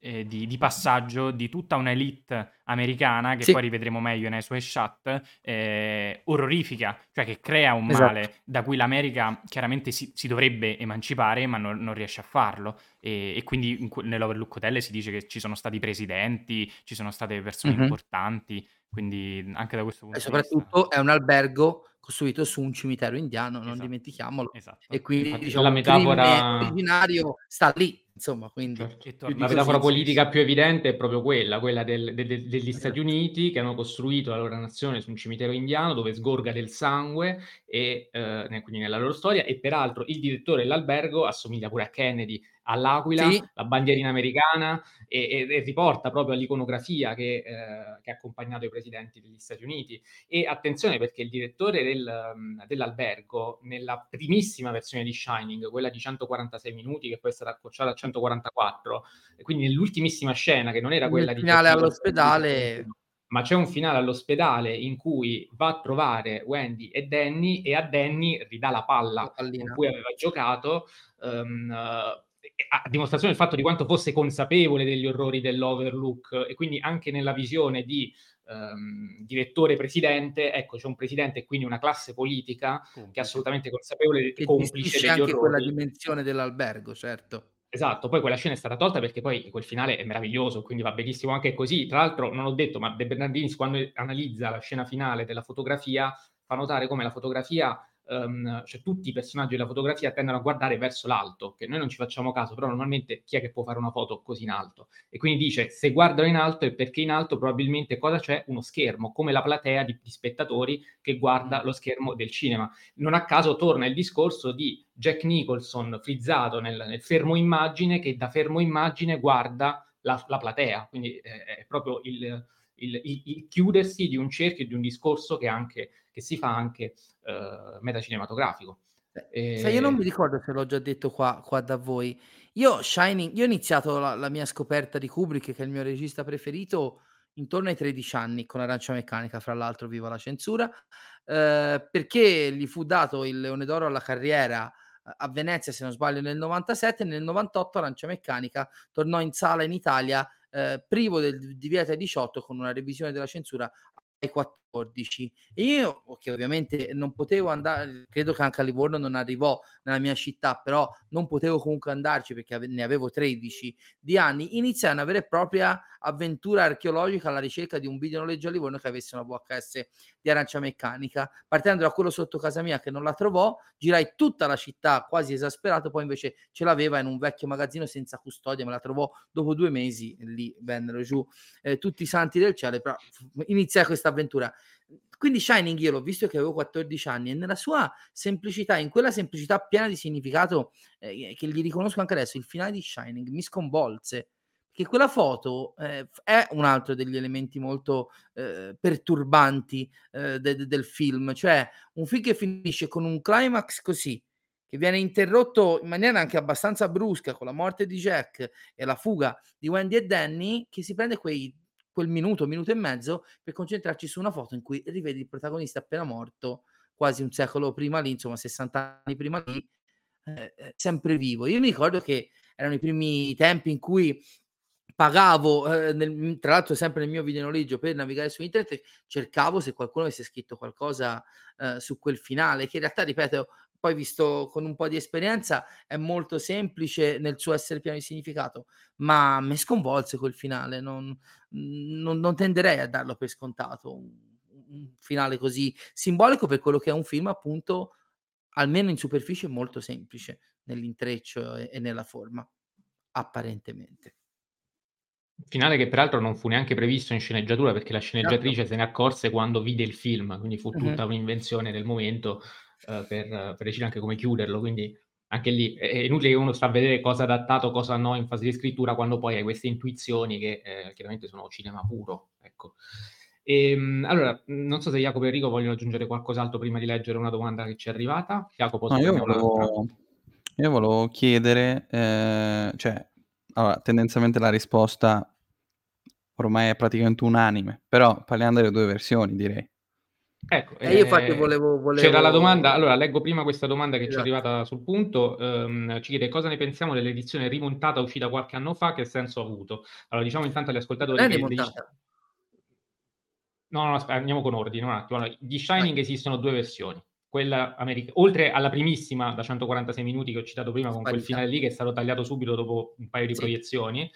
eh, di, di, passaggio di tutta una elite americana, che sì. poi rivedremo meglio nei suoi shot, eh, orrorifica, cioè che crea un esatto. male da cui l'America chiaramente si, si dovrebbe emancipare, ma non, non riesce a farlo. E, e quindi in, nell'Overlook Hotel si dice che ci sono stati presidenti, ci sono state persone mm-hmm. importanti, quindi anche da questo punto di vista... E soprattutto è un albergo costruito su un cimitero indiano, non esatto. dimentichiamolo. Esatto. E quindi diciamo, la metafora originario sta lì, insomma, quindi certo. la metafora politica più evidente è proprio quella, quella del, del, degli esatto. Stati Uniti che hanno costruito la loro nazione su un cimitero indiano dove sgorga del sangue e eh, quindi nella loro storia e peraltro il direttore dell'albergo assomiglia pure a Kennedy all'Aquila, sì. la bandierina americana e, e, e, riporta proprio all'iconografia che, eh, che, ha accompagnato i presidenti degli Stati Uniti. E attenzione perché il direttore del, mm, dell'albergo, nella primissima versione di Shining, quella di 146 minuti, che poi è stata accorciata a 144, quindi nell'ultimissima scena, che non era quella di... finale all'ospedale ma c'è un finale all'ospedale in cui va a trovare Wendy e Danny e a Danny ridà la palla la con cui aveva giocato um, a dimostrazione del fatto di quanto fosse consapevole degli orrori dell'Overlook e quindi anche nella visione di um, direttore presidente, ecco c'è un presidente e quindi una classe politica complice. che è assolutamente consapevole e complice degli anche orrori. quella dimensione dell'albergo, certo. Esatto, poi quella scena è stata tolta perché poi quel finale è meraviglioso, quindi va benissimo anche così. Tra l'altro non ho detto, ma De Bernardini quando analizza la scena finale della fotografia fa notare come la fotografia um, cioè tutti i personaggi della fotografia tendono a guardare verso l'alto, che noi non ci facciamo caso, però normalmente chi è che può fare una foto così in alto? E quindi dice, se guardano in alto è perché in alto probabilmente cosa c'è? Uno schermo, come la platea di, di spettatori che guarda lo schermo del cinema. Non a caso torna il discorso di Jack Nicholson frizzato nel, nel fermo immagine, che da fermo immagine guarda la, la platea, quindi eh, è proprio il, il, il, il, chiudersi di un cerchio, di un discorso che, anche, che si fa anche eh, metacinematografico. E... Sai, io non mi ricordo se l'ho già detto qua, qua da voi. Io, Shining, io ho iniziato la, la, mia scoperta di Kubrick, che è il mio regista preferito, intorno ai 13 anni, con Arancia Meccanica, fra l'altro, viva la censura, eh, perché gli fu dato il Leone d'Oro alla carriera eh, a Venezia, se non sbaglio, nel 97 e nel 98 Arancia Meccanica tornò in sala in Italia eh, privo del divieto ai 18 con una revisione della censura ai 14 e io che ovviamente non potevo andare credo che anche a Livorno non arrivò nella mia città però non potevo comunque andarci perché ne avevo 13 di anni iniziai una vera e propria avventura archeologica alla ricerca di un videonoleggio a Livorno che avesse una VHS di arancia meccanica. Partendo da quello sotto casa mia che non la trovò girai tutta la città quasi esasperato poi invece ce l'aveva in un vecchio magazzino senza custodia me la trovò dopo due mesi lì vennero giù eh, tutti i santi del cielo però iniziai questa avventura quindi Shining io l'ho visto che avevo 14 anni e nella sua semplicità, in quella semplicità piena di significato eh, che gli riconosco anche adesso, il finale di Shining mi sconvolse. Che quella foto eh, è un altro degli elementi molto eh, perturbanti eh, de- de- del film, cioè un film che finisce con un climax così, che viene interrotto in maniera anche abbastanza brusca con la morte di Jack e la fuga di Wendy e Danny, che si prende quei quel minuto, minuto e mezzo per concentrarci su una foto in cui rivedi il protagonista appena morto, quasi un secolo prima lì, insomma 60 anni prima lì, eh, eh, sempre vivo. Io mi ricordo che erano i primi tempi in cui pagavo, eh, nel, tra l'altro sempre nel mio videonoleggio per navigare su internet, cercavo se qualcuno avesse scritto qualcosa eh, su quel finale, che in realtà, ripeto, poi visto con un po' di esperienza è molto semplice nel suo essere pieno di significato, ma mi sconvolse quel finale, non, non, non tenderei a darlo per scontato, un, un, finale così simbolico per quello che è un film appunto, almeno in superficie, molto semplice nell'intreccio e, e nella forma, apparentemente. Finale che peraltro non fu neanche previsto in sceneggiatura perché la sceneggiatrice certo. se ne accorse quando vide il film, quindi fu tutta uh-huh. un'invenzione del momento uh, per, per, decidere anche come chiuderlo. Quindi anche lì è inutile che uno sta a vedere cosa adattato, cosa no in fase di scrittura, quando poi hai queste intuizioni che eh, chiaramente sono cinema puro. Ecco. E, ehm, allora, non so se Jacopo e Enrico vogliono aggiungere qualcos'altro prima di leggere una domanda che ci è arrivata. Jacopo, no, io, volevo, io volevo chiedere, eh, cioè, allora, tendenzialmente la risposta ormai è praticamente unanime, però parliamo delle due versioni, direi. Ecco, E io infatti eh, volevo, volevo... c'era la domanda, allora leggo prima questa domanda che ci è Esatto. arrivata sul punto, ehm, ci chiede cosa ne pensiamo dell'edizione rimontata uscita qualche anno fa, che senso ha avuto? Allora diciamo intanto agli Non ascoltatori è che degli- rimontata. No, no, aspetta, andiamo con ordine un attimo. Allora, di Shining esistono due versioni. Quella americana, oltre alla primissima da 146 minuti che ho citato prima, con quel Sparita. finale lì che è stato tagliato subito dopo un paio di Sì. proiezioni,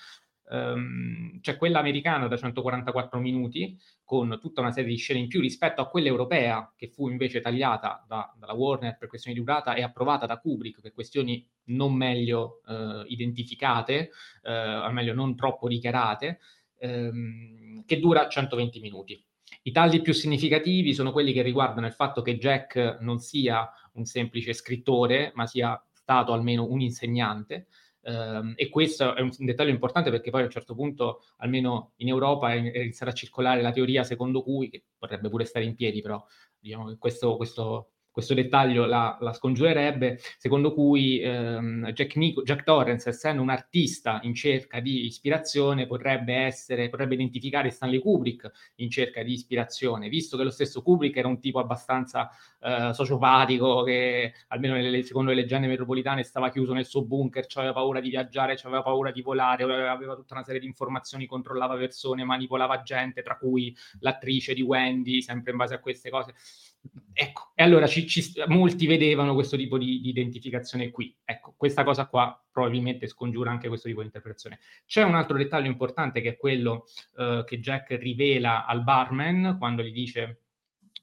ehm, c'è quella americana da 144 minuti con tutta una serie di scene in più rispetto a quella europea che fu invece tagliata da- dalla Warner per questioni di durata e approvata da Kubrick per questioni non meglio eh, identificate, eh, o meglio non troppo dichiarate, ehm, che dura 120 minuti. I tagli più significativi sono quelli che riguardano il fatto che Jack non sia un semplice scrittore, ma sia stato almeno un insegnante. Ehm, e questo è un dettaglio importante perché poi a un certo punto, almeno in Europa, iniziata a circolare la teoria secondo cui, che potrebbe pure stare in piedi, però diciamo che questo, questo- questo dettaglio la, la scongiurerebbe, secondo cui ehm, Jack, Nico- Jack Torrance, essendo un artista in cerca di ispirazione, potrebbe essere, potrebbe identificare Stanley Kubrick in cerca di ispirazione, visto che lo stesso Kubrick era un tipo abbastanza eh, sociopatico, che almeno nelle, secondo le leggende metropolitane stava chiuso nel suo bunker, aveva paura di viaggiare, aveva paura di volare, aveva, aveva tutta una serie di informazioni, controllava persone, manipolava gente, tra cui l'attrice di Wendy, sempre in base a queste cose. Ecco, e allora ci, ci- molti vedevano questo tipo di, di identificazione qui. Ecco, questa cosa qua probabilmente scongiura anche questo tipo di interpretazione. C'è un altro dettaglio importante che è quello eh, che Jack rivela al barman quando gli dice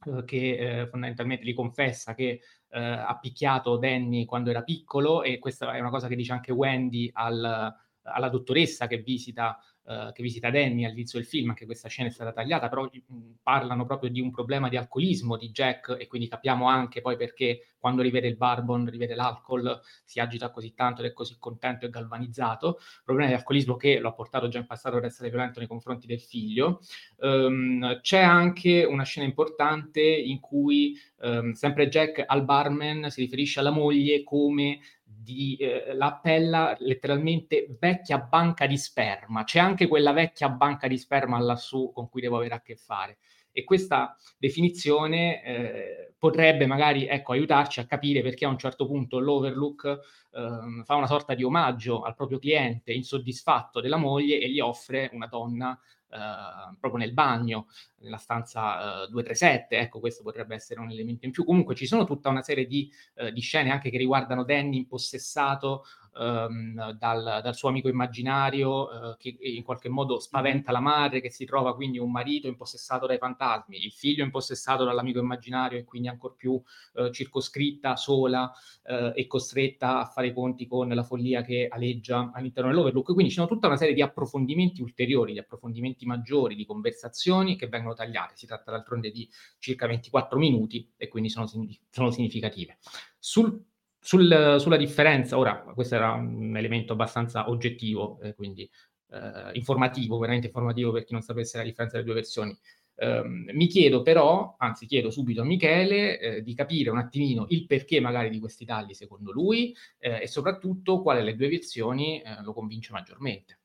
eh, che eh, fondamentalmente gli confessa che eh, ha picchiato Danny quando era piccolo e questa è una cosa che dice anche Wendy al- alla dottoressa che visita, eh, che visita Danny all'inizio del film, anche questa scena è stata tagliata, però mh, parlano proprio di un problema di alcolismo di Jack e quindi capiamo anche poi perché quando rivede il barbon, rivede l'alcol, si agita così tanto ed è così contento e galvanizzato. Problema di alcolismo che lo ha portato già in passato ad essere violento nei confronti del figlio. Ehm, c'è anche una scena importante in cui ehm, sempre Jack al barman si riferisce alla moglie come di, eh, la appella letteralmente vecchia banca di sperma. C'è anche quella vecchia banca di sperma lassù con cui devo avere a che fare. E questa definizione eh, potrebbe magari ecco, aiutarci a capire perché a un certo punto l'Overlook ehm, fa una sorta di omaggio al proprio cliente insoddisfatto della moglie e gli offre una donna eh, proprio nel bagno, nella stanza eh, 237. Ecco, questo potrebbe essere un elemento in più. Comunque ci sono tutta una serie di, eh, di scene anche che riguardano Danny impossessato ehm, dal, dal suo amico immaginario eh, che in qualche modo spaventa la madre, che si trova quindi un marito impossessato dai fantasmi, il figlio impossessato dall'amico immaginario e quindi ancora più eh, circoscritta, sola eh, e costretta a fare i conti con la follia che aleggia all'interno dell'Overlook. Quindi ci sono tutta una serie di approfondimenti ulteriori, di approfondimenti maggiori, di conversazioni che vengono tagliate. Si tratta d'altronde di circa 24 minuti e quindi sono, sono significative. Sul sul, sulla differenza, ora questo era un elemento abbastanza oggettivo, eh, quindi eh, informativo, veramente informativo per chi non sapesse la differenza delle due versioni. Eh, mi chiedo però, anzi chiedo subito a Michele, eh, di capire un attimino il perché magari di questi tagli secondo lui eh, e soprattutto quale delle due versioni eh, lo convince maggiormente.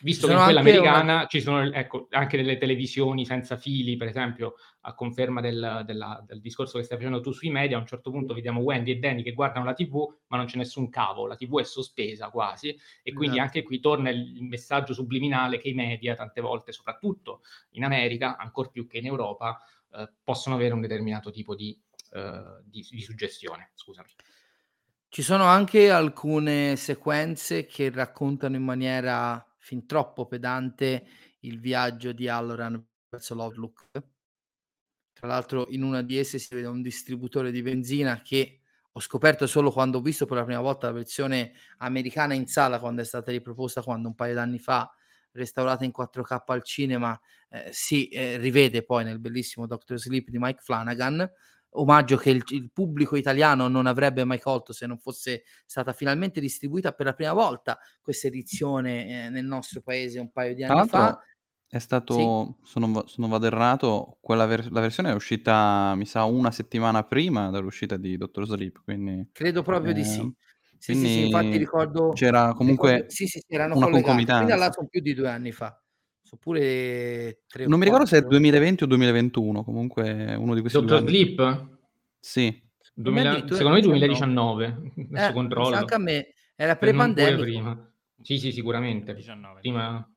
Visto che in quella americana una... ci sono ecco, anche delle televisioni senza fili, per esempio, a conferma del, della, del, discorso che stai facendo tu sui media, a un certo punto vediamo Wendy e Danny che guardano la TV, ma non c'è nessun cavo, la TV è sospesa quasi, e quindi esatto. anche qui torna il messaggio subliminale che i media tante volte, soprattutto in America, ancora più che in Europa, eh, possono avere un determinato tipo di, eh, di, di suggestione. Scusami. Ci sono anche alcune sequenze che raccontano in maniera fin troppo pedante il viaggio di Halloran verso l'Outlook. Tra l'altro in una di esse si vede un distributore di benzina che ho scoperto solo quando ho visto per la prima volta la versione americana in sala, quando è stata riproposta quando un paio d'anni fa, restaurata in 4K al cinema, eh, si eh, rivede poi nel bellissimo Doctor Sleep di Mike Flanagan, omaggio che il, il, pubblico italiano non avrebbe mai colto se non fosse stata finalmente distribuita per la prima volta questa edizione eh, nel nostro paese un paio di anni fa. È stato, sì. se, non, se non vado errato, quella ver- la versione è uscita, mi sa, una settimana prima dell'uscita di Dottor Sleep, quindi... Credo proprio eh, di sì. Sì, sì, sì, infatti ricordo... C'era comunque ricordo, sì, sì, erano una collegati, quindi sono più di due anni fa. Oppure 3 Non mi ricordo se è 2020 o 2021, comunque uno di questi Dottor due Sleep? Sì. 2000 secondo me 2019, adesso Eh, controllo. anche a me era prima. Sì, sì, sicuramente. 19. Prima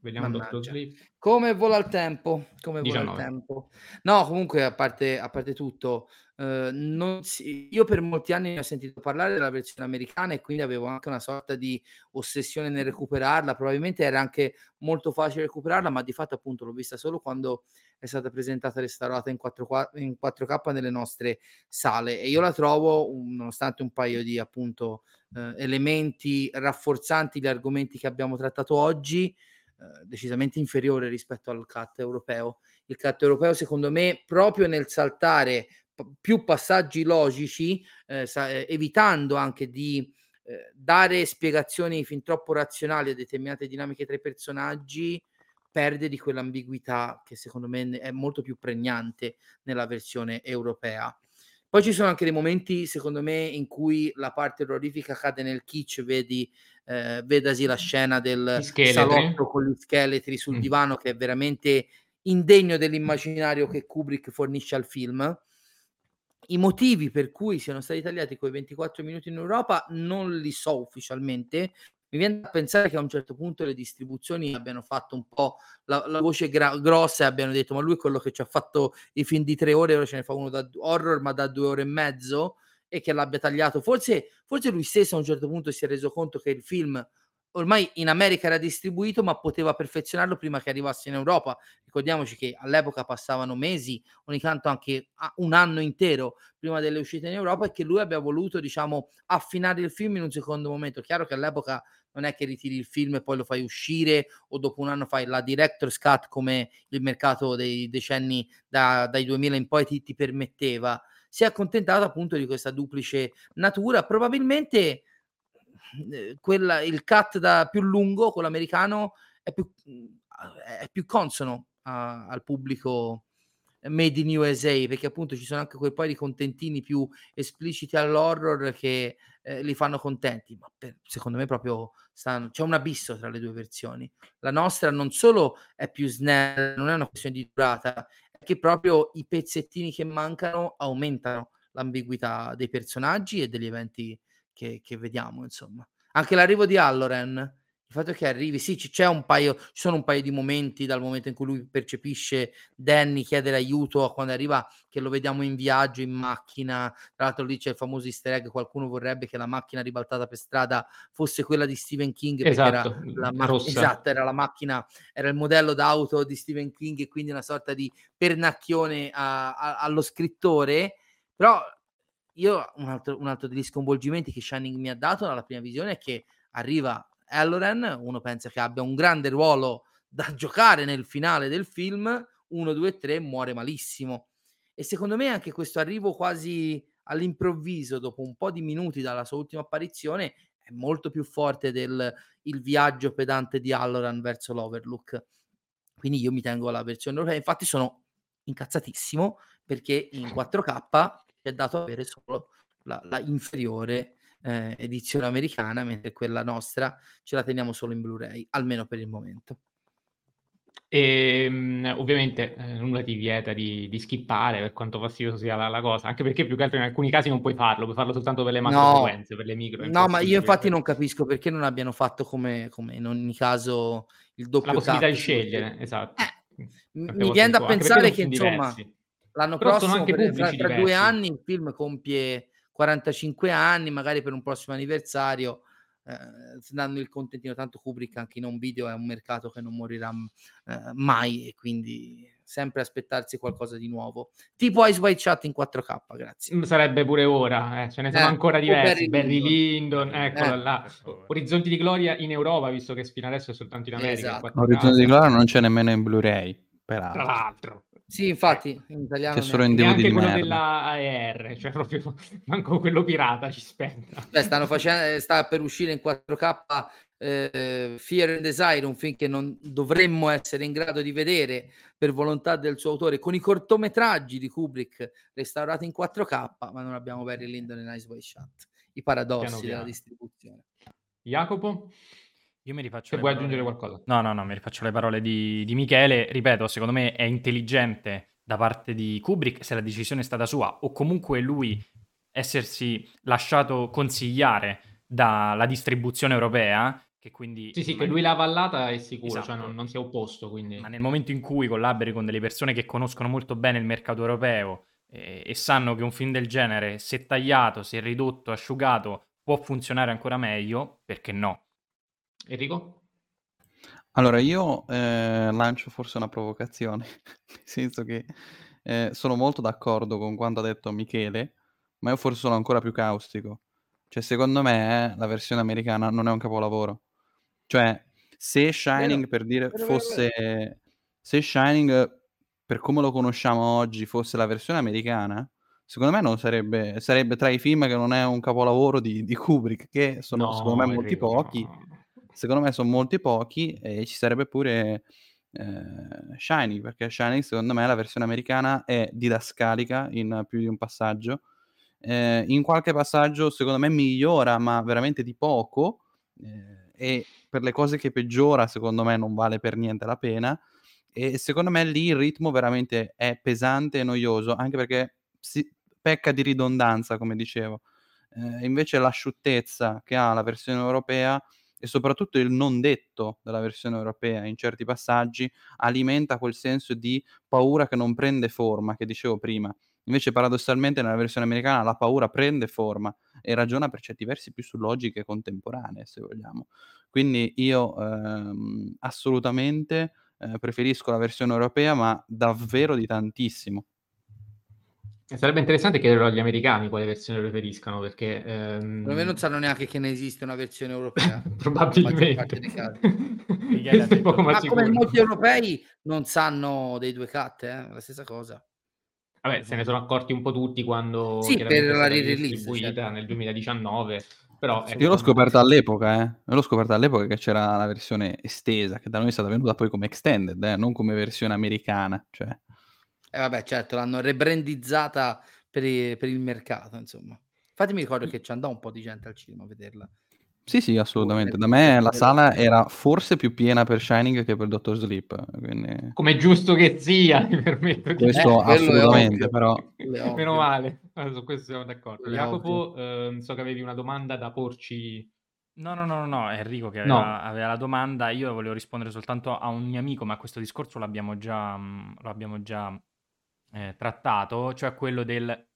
vediamo Dottor. Sleep. Come vola il tempo, come vola il 19. tempo. No, comunque a parte, a parte tutto, non si- io per molti anni ho sentito parlare della versione americana e quindi avevo anche una sorta di ossessione nel recuperarla. Probabilmente era anche molto facile recuperarla, ma di fatto appunto l'ho vista solo quando è stata presentata e restaurata in 4K, in 4K nelle nostre sale e io la trovo, nonostante un paio di appunto eh, elementi rafforzanti gli argomenti che abbiamo trattato oggi, eh, decisamente inferiore rispetto al cut europeo. Il cut europeo, secondo me, proprio nel saltare più passaggi logici, eh, sa- eh, evitando anche di eh, dare spiegazioni fin troppo razionali a determinate dinamiche tra i personaggi, perde di quell'ambiguità che secondo me è molto più pregnante nella versione europea. Poi ci sono anche dei momenti, secondo me, in cui la parte orrorifica cade nel kitsch, vedi, eh, vedasi la scena del salotto con gli scheletri sul Mm. divano, che è veramente indegno dell'immaginario che Kubrick fornisce al film. I motivi per cui siano stati tagliati quei 24 minuti in Europa non li so ufficialmente. Mi viene da pensare che a un certo punto le distribuzioni abbiano fatto un po' la, la voce gra- grossa e abbiano detto: Ma lui quello che ci ha fatto i film di tre ore, ora ce ne fa uno da horror, ma da due ore e mezzo, e che l'abbia tagliato. Forse, forse lui stesso a un certo punto si è reso conto che il film ormai in America era distribuito, ma poteva perfezionarlo prima che arrivasse in Europa. Ricordiamoci che all'epoca passavano mesi, ogni tanto anche un anno intero prima delle uscite in Europa e che lui abbia voluto, diciamo, affinare il film in un secondo momento. Chiaro che all'epoca non è che ritiri il film e poi lo fai uscire o dopo un anno fai la director's cut come il mercato dei decenni da- dai 2000 in poi ti, ti permetteva. Si è accontentato appunto di questa duplice natura. Probabilmente quella, il cut da più lungo, quello americano, è più, è più consono a- al pubblico made in USA perché appunto ci sono anche quei poi di contentini più espliciti all'horror che eh, li fanno contenti ma per- secondo me proprio stanno- c'è un abisso tra le due versioni. La nostra non solo è più snella non è una questione di durata è che proprio i pezzettini che mancano aumentano l'ambiguità dei personaggi e degli eventi che, che vediamo insomma anche l'arrivo di Halloran il fatto che arrivi, sì, ci- c'è un paio, ci sono un paio di momenti dal momento in cui lui percepisce Danny chiedere aiuto a quando arriva, che lo vediamo in viaggio, in macchina. Tra l'altro lì c'è il famoso easter egg, qualcuno vorrebbe che la macchina ribaltata per strada fosse quella di Stephen King, perché Esatto, era la, ma- esatto, era la macchina, era il modello d'auto di Stephen King e quindi una sorta di pernacchione a- a- allo scrittore. Però io un altro, un altro degli sconvolgimenti che Shining mi ha dato dalla prima visione è che arriva Halloran, uno pensa che abbia un grande ruolo da giocare nel finale del film, 1, 2, 3 muore malissimo. E secondo me anche questo arrivo quasi all'improvviso, dopo un po' di minuti dalla sua ultima apparizione, è molto più forte del viaggio pedante di Halloran verso l'Overlook. Quindi io mi tengo alla versione europea. Infatti sono incazzatissimo perché in 4K ci è dato avere solo la, la inferiore eh, edizione americana, mentre quella nostra ce la teniamo solo in Blu-ray, almeno per il momento. E mh, ovviamente eh, nulla ti vieta di, di skippare per quanto fastidiosa sia la, la cosa, anche perché più che altro in alcuni casi non puoi farlo, puoi farlo soltanto per le macro No, sequenze, per le micro. no, ma io infatti non capisco perché non abbiano fatto come, come in ogni caso il doppio La possibilità cut, di sì, perché- scegliere, esatto. Eh, mi viene da pensare che insomma diversi. L'anno Però prossimo, anche per- pubblici tra due anni, il film compie 45 anni, magari per un prossimo anniversario eh, danno il contentino, tanto Kubrick anche in un video è un mercato che non morirà eh, mai e quindi sempre aspettarsi qualcosa di nuovo. Tipo Ice White Chat in 4K, grazie. Mm, Sarebbe pure ora, eh, ce ne sono Eh, ancora diversi. Barry Barry Lyndon. Lyndon, eccola Eh. là. Orizzonti di Gloria in Europa, visto che fino adesso è soltanto in America. Esatto. in 4K. Orizzonte di Gloria non c'è nemmeno in Blu-ray, Tra peraltro. l'altro. Sì, infatti, in italiano Che neanche- solo in DVD di quello merda. della AER, cioè proprio [LAUGHS] manco quello pirata ci spenta. Beh, stanno facendo, sta per uscire in 4K eh, Fear and Desire, un film che non dovremmo essere in grado di vedere per volontà del suo autore, con i cortometraggi di Kubrick restaurati in 4K, ma non abbiamo Barry Lyndon e Nice Boy Shot. I paradossi Piano della piano. distribuzione. Jacopo? Io mi rifaccio Se vuoi parole... aggiungere qualcosa. No, no, no, mi rifaccio le parole di, di Michele. Ripeto, secondo me è intelligente da parte di Kubrick se la decisione è stata sua o comunque lui essersi lasciato consigliare dalla distribuzione europea, che quindi... Sì, sì, che lui l'ha avallata è sicuro, cioè Esatto. non, non si è opposto, quindi... Ma nel momento in cui collabori con delle persone che conoscono molto bene il mercato europeo eh, e sanno che un film del genere, se tagliato, se ridotto, asciugato, può funzionare ancora meglio, perché no? Enrico? Allora, io eh, lancio forse una provocazione, [LAUGHS] nel senso che eh, sono molto d'accordo con quanto ha detto Michele, ma io forse sono ancora più caustico. Cioè, secondo me eh, la versione americana non è un capolavoro. Cioè, se Shining, per dire, vero, vero, fosse... Se Shining, per come lo conosciamo oggi, fosse la versione americana, secondo me non sarebbe... Sarebbe tra i film che non è un capolavoro di, di Kubrick, che sono, secondo me, molti pochi. no. Secondo me sono molti pochi e ci sarebbe pure eh, Shining, perché Shining, secondo me, la versione americana è didascalica in più di un passaggio. Eh, in qualche passaggio, secondo me, migliora, ma veramente di poco. eh, e per le cose che peggiora, secondo me, non vale per niente la pena. E secondo me lì il ritmo veramente è pesante e noioso, anche perché si pecca di ridondanza, come dicevo. Eh, invece l'asciuttezza che ha la versione europea e soprattutto il non detto della versione europea in certi passaggi alimenta quel senso di paura che non prende forma, che dicevo prima. Invece paradossalmente nella versione americana la paura prende forma e ragiona per certi versi più su logiche contemporanee, se vogliamo. Quindi io ehm, assolutamente eh, preferisco la versione europea, ma davvero di tantissimo. Sarebbe interessante chiederlo agli americani quale versione preferiscano, perché... ehm, Secondo me non sanno neanche che ne esiste una versione europea. [LAUGHS] Probabilmente. [LAUGHS] Ma come molti europei non sanno dei due cut, eh? la stessa cosa. Vabbè, se ne sono accorti un po' tutti quando Sì, per la distribuita certo. nel 2019, però ecco, Io l'ho scoperta all'epoca, eh. Io l'ho scoperta all'epoca che c'era la versione estesa, che da noi è stata venuta poi come extended, eh, non come versione americana. Cioè. E vabbè, certo, l'hanno rebrandizzata per, i- per il mercato, insomma. Infatti mi ricordo che ci andò un po' di gente al cinema a vederla. Sì, sì, assolutamente. Da me la sala era forse più piena per Shining che per Dottor Sleep. Quindi... come è giusto che sia, [LAUGHS] mi permetto di Questo Eh, assolutamente, però... Meno male, allora, su questo siamo d'accordo. Quello Jacopo, ehm, so che avevi una domanda da porci. No, no, no, no, no, è Enrico che No. aveva, aveva la domanda. Io volevo rispondere soltanto a un mio amico, ma questo discorso l'abbiamo già, mh, lo abbiamo già eh, trattato, cioè quello del...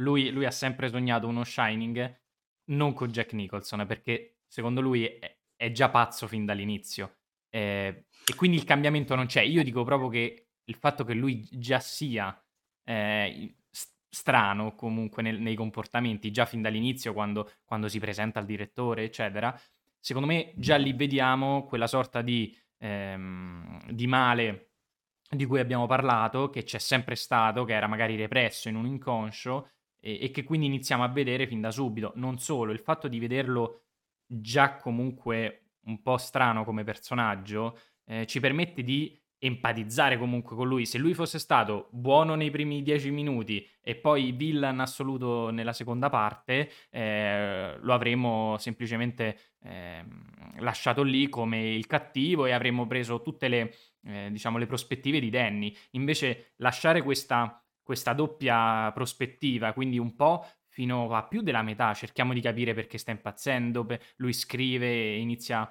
Lui, lui ha sempre sognato uno Shining non con Jack Nicholson, perché secondo lui è, è già pazzo fin dall'inizio. Eh, e quindi il cambiamento non c'è. Io dico proprio che il fatto che lui già sia eh, strano comunque nel- nei comportamenti, già fin dall'inizio quando, quando si presenta al direttore, eccetera, secondo me già lì vediamo quella sorta di, ehm, di male di cui abbiamo parlato, che c'è sempre stato, che era magari represso in un inconscio e, e che quindi iniziamo a vedere fin da subito. Non solo, il fatto di vederlo già comunque un po' strano come personaggio eh, ci permette di empatizzare comunque con lui. Se lui fosse stato buono nei primi dieci minuti e poi villain assoluto nella seconda parte, eh, lo avremmo semplicemente ehm, lasciato lì come il cattivo e avremmo preso tutte le, eh, diciamo, le prospettive di Danny. Invece lasciare questa, questa doppia prospettiva, quindi un po' fino a più della metà, cerchiamo di capire perché sta impazzendo, lui scrive e inizia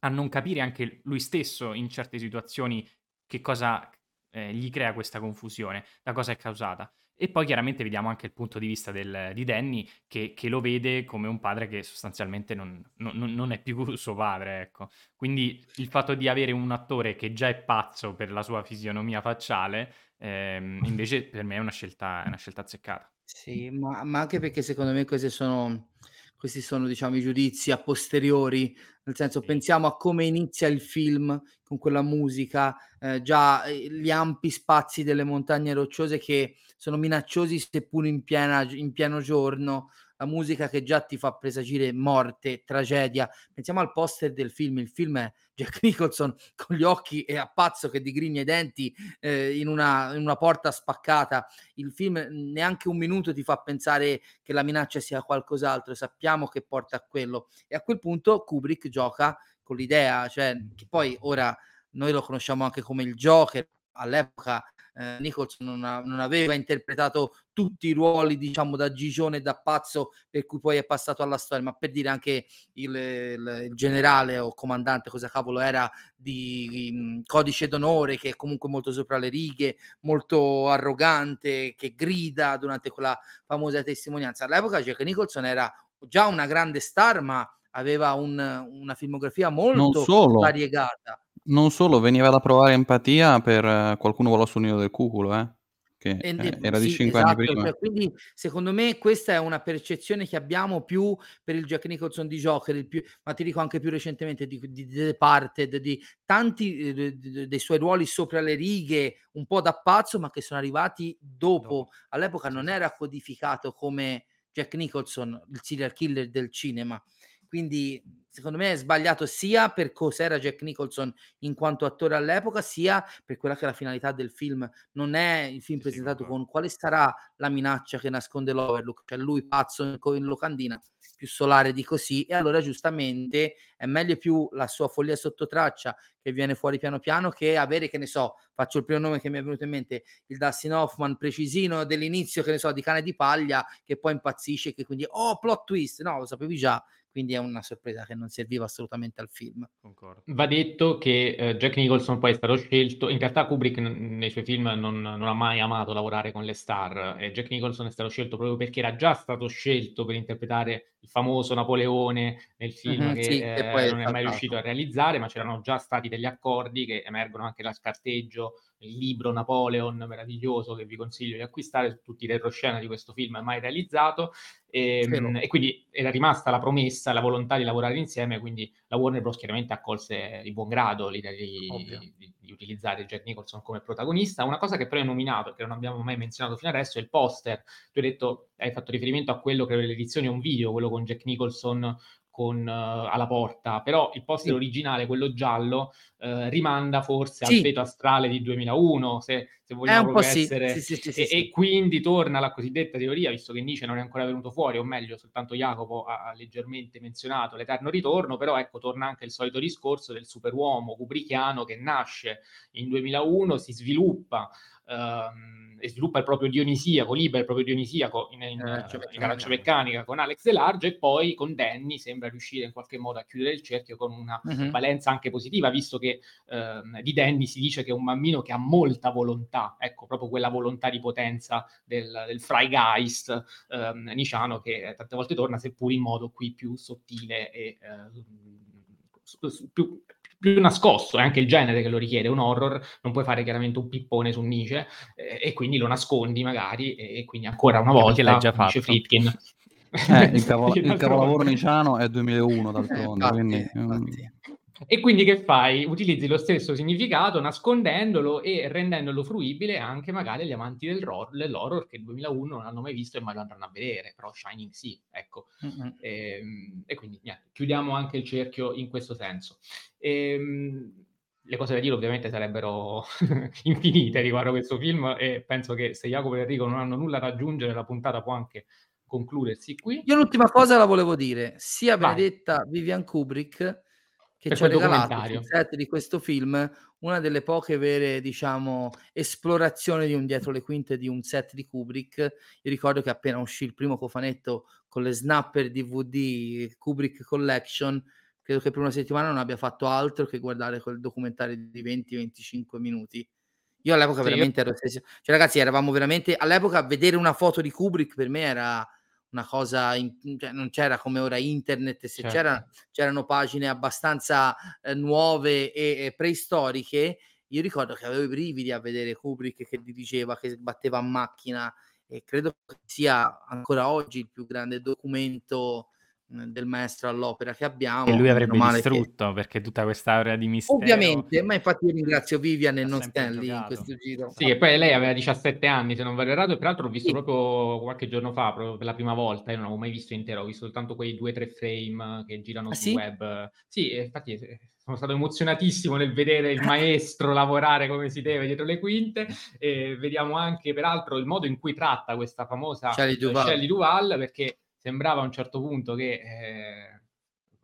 a non capire anche lui stesso in certe situazioni che cosa eh, gli crea questa confusione, da cosa è causata. E poi chiaramente vediamo anche il punto di vista del- di Danny che, che lo vede come un padre che sostanzialmente non, non- non- è più [LAUGHS] suo padre, ecco. Quindi il fatto di avere un attore che già è pazzo per la sua fisionomia facciale, ehm, invece per me è una scelta, è una scelta azzeccata. Sì, ma, ma anche perché secondo me questi sono, questi sono diciamo, i giudizi a posteriori, nel senso Sì. pensiamo a come inizia il film con quella musica, eh, già eh, gli ampi spazi delle montagne rocciose che sono minacciosi seppur in, piena, in pieno giorno, la musica che già ti fa presagire morte, tragedia. Pensiamo al poster del film, il film è Jack [LAUGHS] Nicholson con gli occhi e a pazzo che digrigna i denti eh, in, una, in una porta spaccata. Il film neanche un minuto ti fa pensare che la minaccia sia qualcos'altro, sappiamo che porta a quello. E a quel punto Kubrick gioca con l'idea, cioè che poi ora noi lo conosciamo anche come il Joker, all'epoca eh, Nicholson non, ha, non, aveva interpretato tutti i ruoli, diciamo, da gigione e da pazzo per cui poi è passato alla storia, ma per dire anche il, il, il generale o comandante, cosa cavolo era, di, mm, codice d'onore, che è comunque molto sopra le righe, molto arrogante, che grida durante quella famosa testimonianza. All'epoca Jack Nicholson era già una grande star, ma aveva un, una filmografia molto variegata non solo, veniva da provare empatia per eh, qualcuno vola sul nido del cuculo, eh, che E eh, era di sì, 5 anni esatto, prima. cioè quindi secondo me questa è una percezione che abbiamo più per il Jack Nicholson di Joker, il più ma ti dico anche più recentemente di di The Departed, di tanti, ehm, dei suoi ruoli sopra le righe, un po' da pazzo, ma che sono arrivati. Dopo. All'epoca non era codificato come Jack Nicholson, il serial killer del cinema. Quindi secondo me è sbagliato sia per cos'era Jack Nicholson in quanto attore all'epoca, sia per quella che è la finalità del film. Non è il film presentato con quale sarà la minaccia che nasconde l'Overlook, cioè lui pazzo in locandina, più solare di così, e allora giustamente è meglio più la sua follia sotto traccia che viene fuori piano piano che avere, che ne so, faccio il primo nome che mi è venuto in mente, il Dustin Hoffman precisino dell'inizio, che ne so, di Cane di paglia, che poi impazzisce che quindi: "Oh, plot twist!" No, lo sapevi già, quindi è una sorpresa che non serviva assolutamente al film. Concordo. Va detto che eh, Jack Nicholson poi è stato scelto, in realtà Kubrick n- nei suoi film non, non ha mai amato lavorare con le star e Jack Nicholson è stato scelto proprio perché era già stato scelto per interpretare il famoso Napoleone nel film Mh-mh, che sì, che eh, poi è non è mai riuscito a realizzare, ma c'erano già stati degli accordi che emergono anche dal carteggio, il libro Napoleon meraviglioso che vi consiglio di acquistare su tutti i retroscena di questo film mai realizzato e, Vero. e quindi era rimasta la promessa, la volontà di lavorare insieme, quindi la Warner Bros. chiaramente accolse di buon grado l'idea di, di- di utilizzare Jack Nicholson come protagonista. Una cosa che però hai nominato, che non abbiamo mai menzionato fino adesso, è il poster. Tu hai detto, hai fatto riferimento a quello che era l'edizione un video, quello con Jack Nicholson con, eh, alla porta, però il poster Sì. originale, quello giallo, eh, rimanda forse al Sì. feto astrale di 2001, se, se vogliamo essere... Sì, E, e quindi torna la cosiddetta teoria, visto che Nietzsche non è ancora venuto fuori, o meglio, soltanto Jacopo ha, ha leggermente menzionato l'eterno ritorno, però ecco, torna anche il solito discorso del superuomo kubrickiano che nasce in 2001, si sviluppa e sviluppa il proprio dionisiaco, libera il proprio dionisiaco in, in, Arancia in Meccanica. Con Alex Delarge e poi con Danny sembra riuscire in qualche modo a chiudere il cerchio con una Mh-mh. valenza anche positiva, visto che ehm, di Danny si dice che è un bambino che ha molta volontà, ecco, proprio quella volontà di potenza del, del Freigeist ehm, niciano che tante volte torna, seppur in modo qui più sottile e eh, più, più nascosto, è anche il genere che lo richiede, un horror, non puoi fare chiaramente un pippone su Nietzsche eh, e quindi lo nascondi magari e, e quindi ancora una volta l'hai già dice fatto. Friedkin. Eh, [LAUGHS] il, cavolo- il volta. niciano è 2001 Eh, d'altronde, infatti, quindi... mm, infatti. E quindi che fai? Utilizzi lo stesso significato nascondendolo e rendendolo fruibile anche magari agli amanti del ro- dell'horror che nel 2001 non hanno mai visto e mai lo andranno a vedere, però Shining sì, ecco. Mh-mh. Ehm, E, quindi niente, chiudiamo anche il cerchio in questo senso. Ehm, le cose da dire ovviamente sarebbero [LAUGHS] infinite riguardo a questo film e penso che se Jacopo e Enrico non hanno nulla da aggiungere la puntata può anche concludersi qui. Io l'ultima cosa la volevo dire, sia Vai. benedetta Vivian Kubrick che ci ha regalato sul set di questo film una delle poche vere, diciamo, esplorazioni di un dietro le quinte di un set di Kubrick. Io ricordo che appena uscì il primo cofanetto con le snapper DVD Kubrick Collection, credo che per una settimana non abbia fatto altro che guardare quel documentario di 20-25 minuti. Io all'epoca Sì, io- veramente ero ossesio cioè ragazzi eravamo veramente all'epoca vedere una foto di Kubrick per me era una cosa in cioè non c'era come ora internet, se Certo. c'era c'erano pagine abbastanza, ehm, nuove e e preistoriche. Io ricordo che avevo i brividi a vedere Kubrick che dirigeva, che batteva a macchina e credo che sia ancora oggi il più grande documento del maestro all'opera che abbiamo. E lui avrebbe distrutto che... perché tutta questa area di mistero. Ovviamente, ma infatti io ringrazio Vivian e non Stanley giocato. in questo giro. Sì, e poi lei aveva 17 anni, se non vado errato, e peraltro l'ho visto sì. proprio qualche giorno fa, proprio per la prima volta. Io non l'avevo mai visto intero, ho visto soltanto quei due o tre frame che girano ah, sul sì? web. Sì, infatti eh, sono stato emozionatissimo nel vedere il maestro lavorare come si deve dietro le quinte e vediamo anche peraltro il modo in cui tratta questa famosa Shelley Duval, Shelley Duval perché sembrava a un certo punto che eh,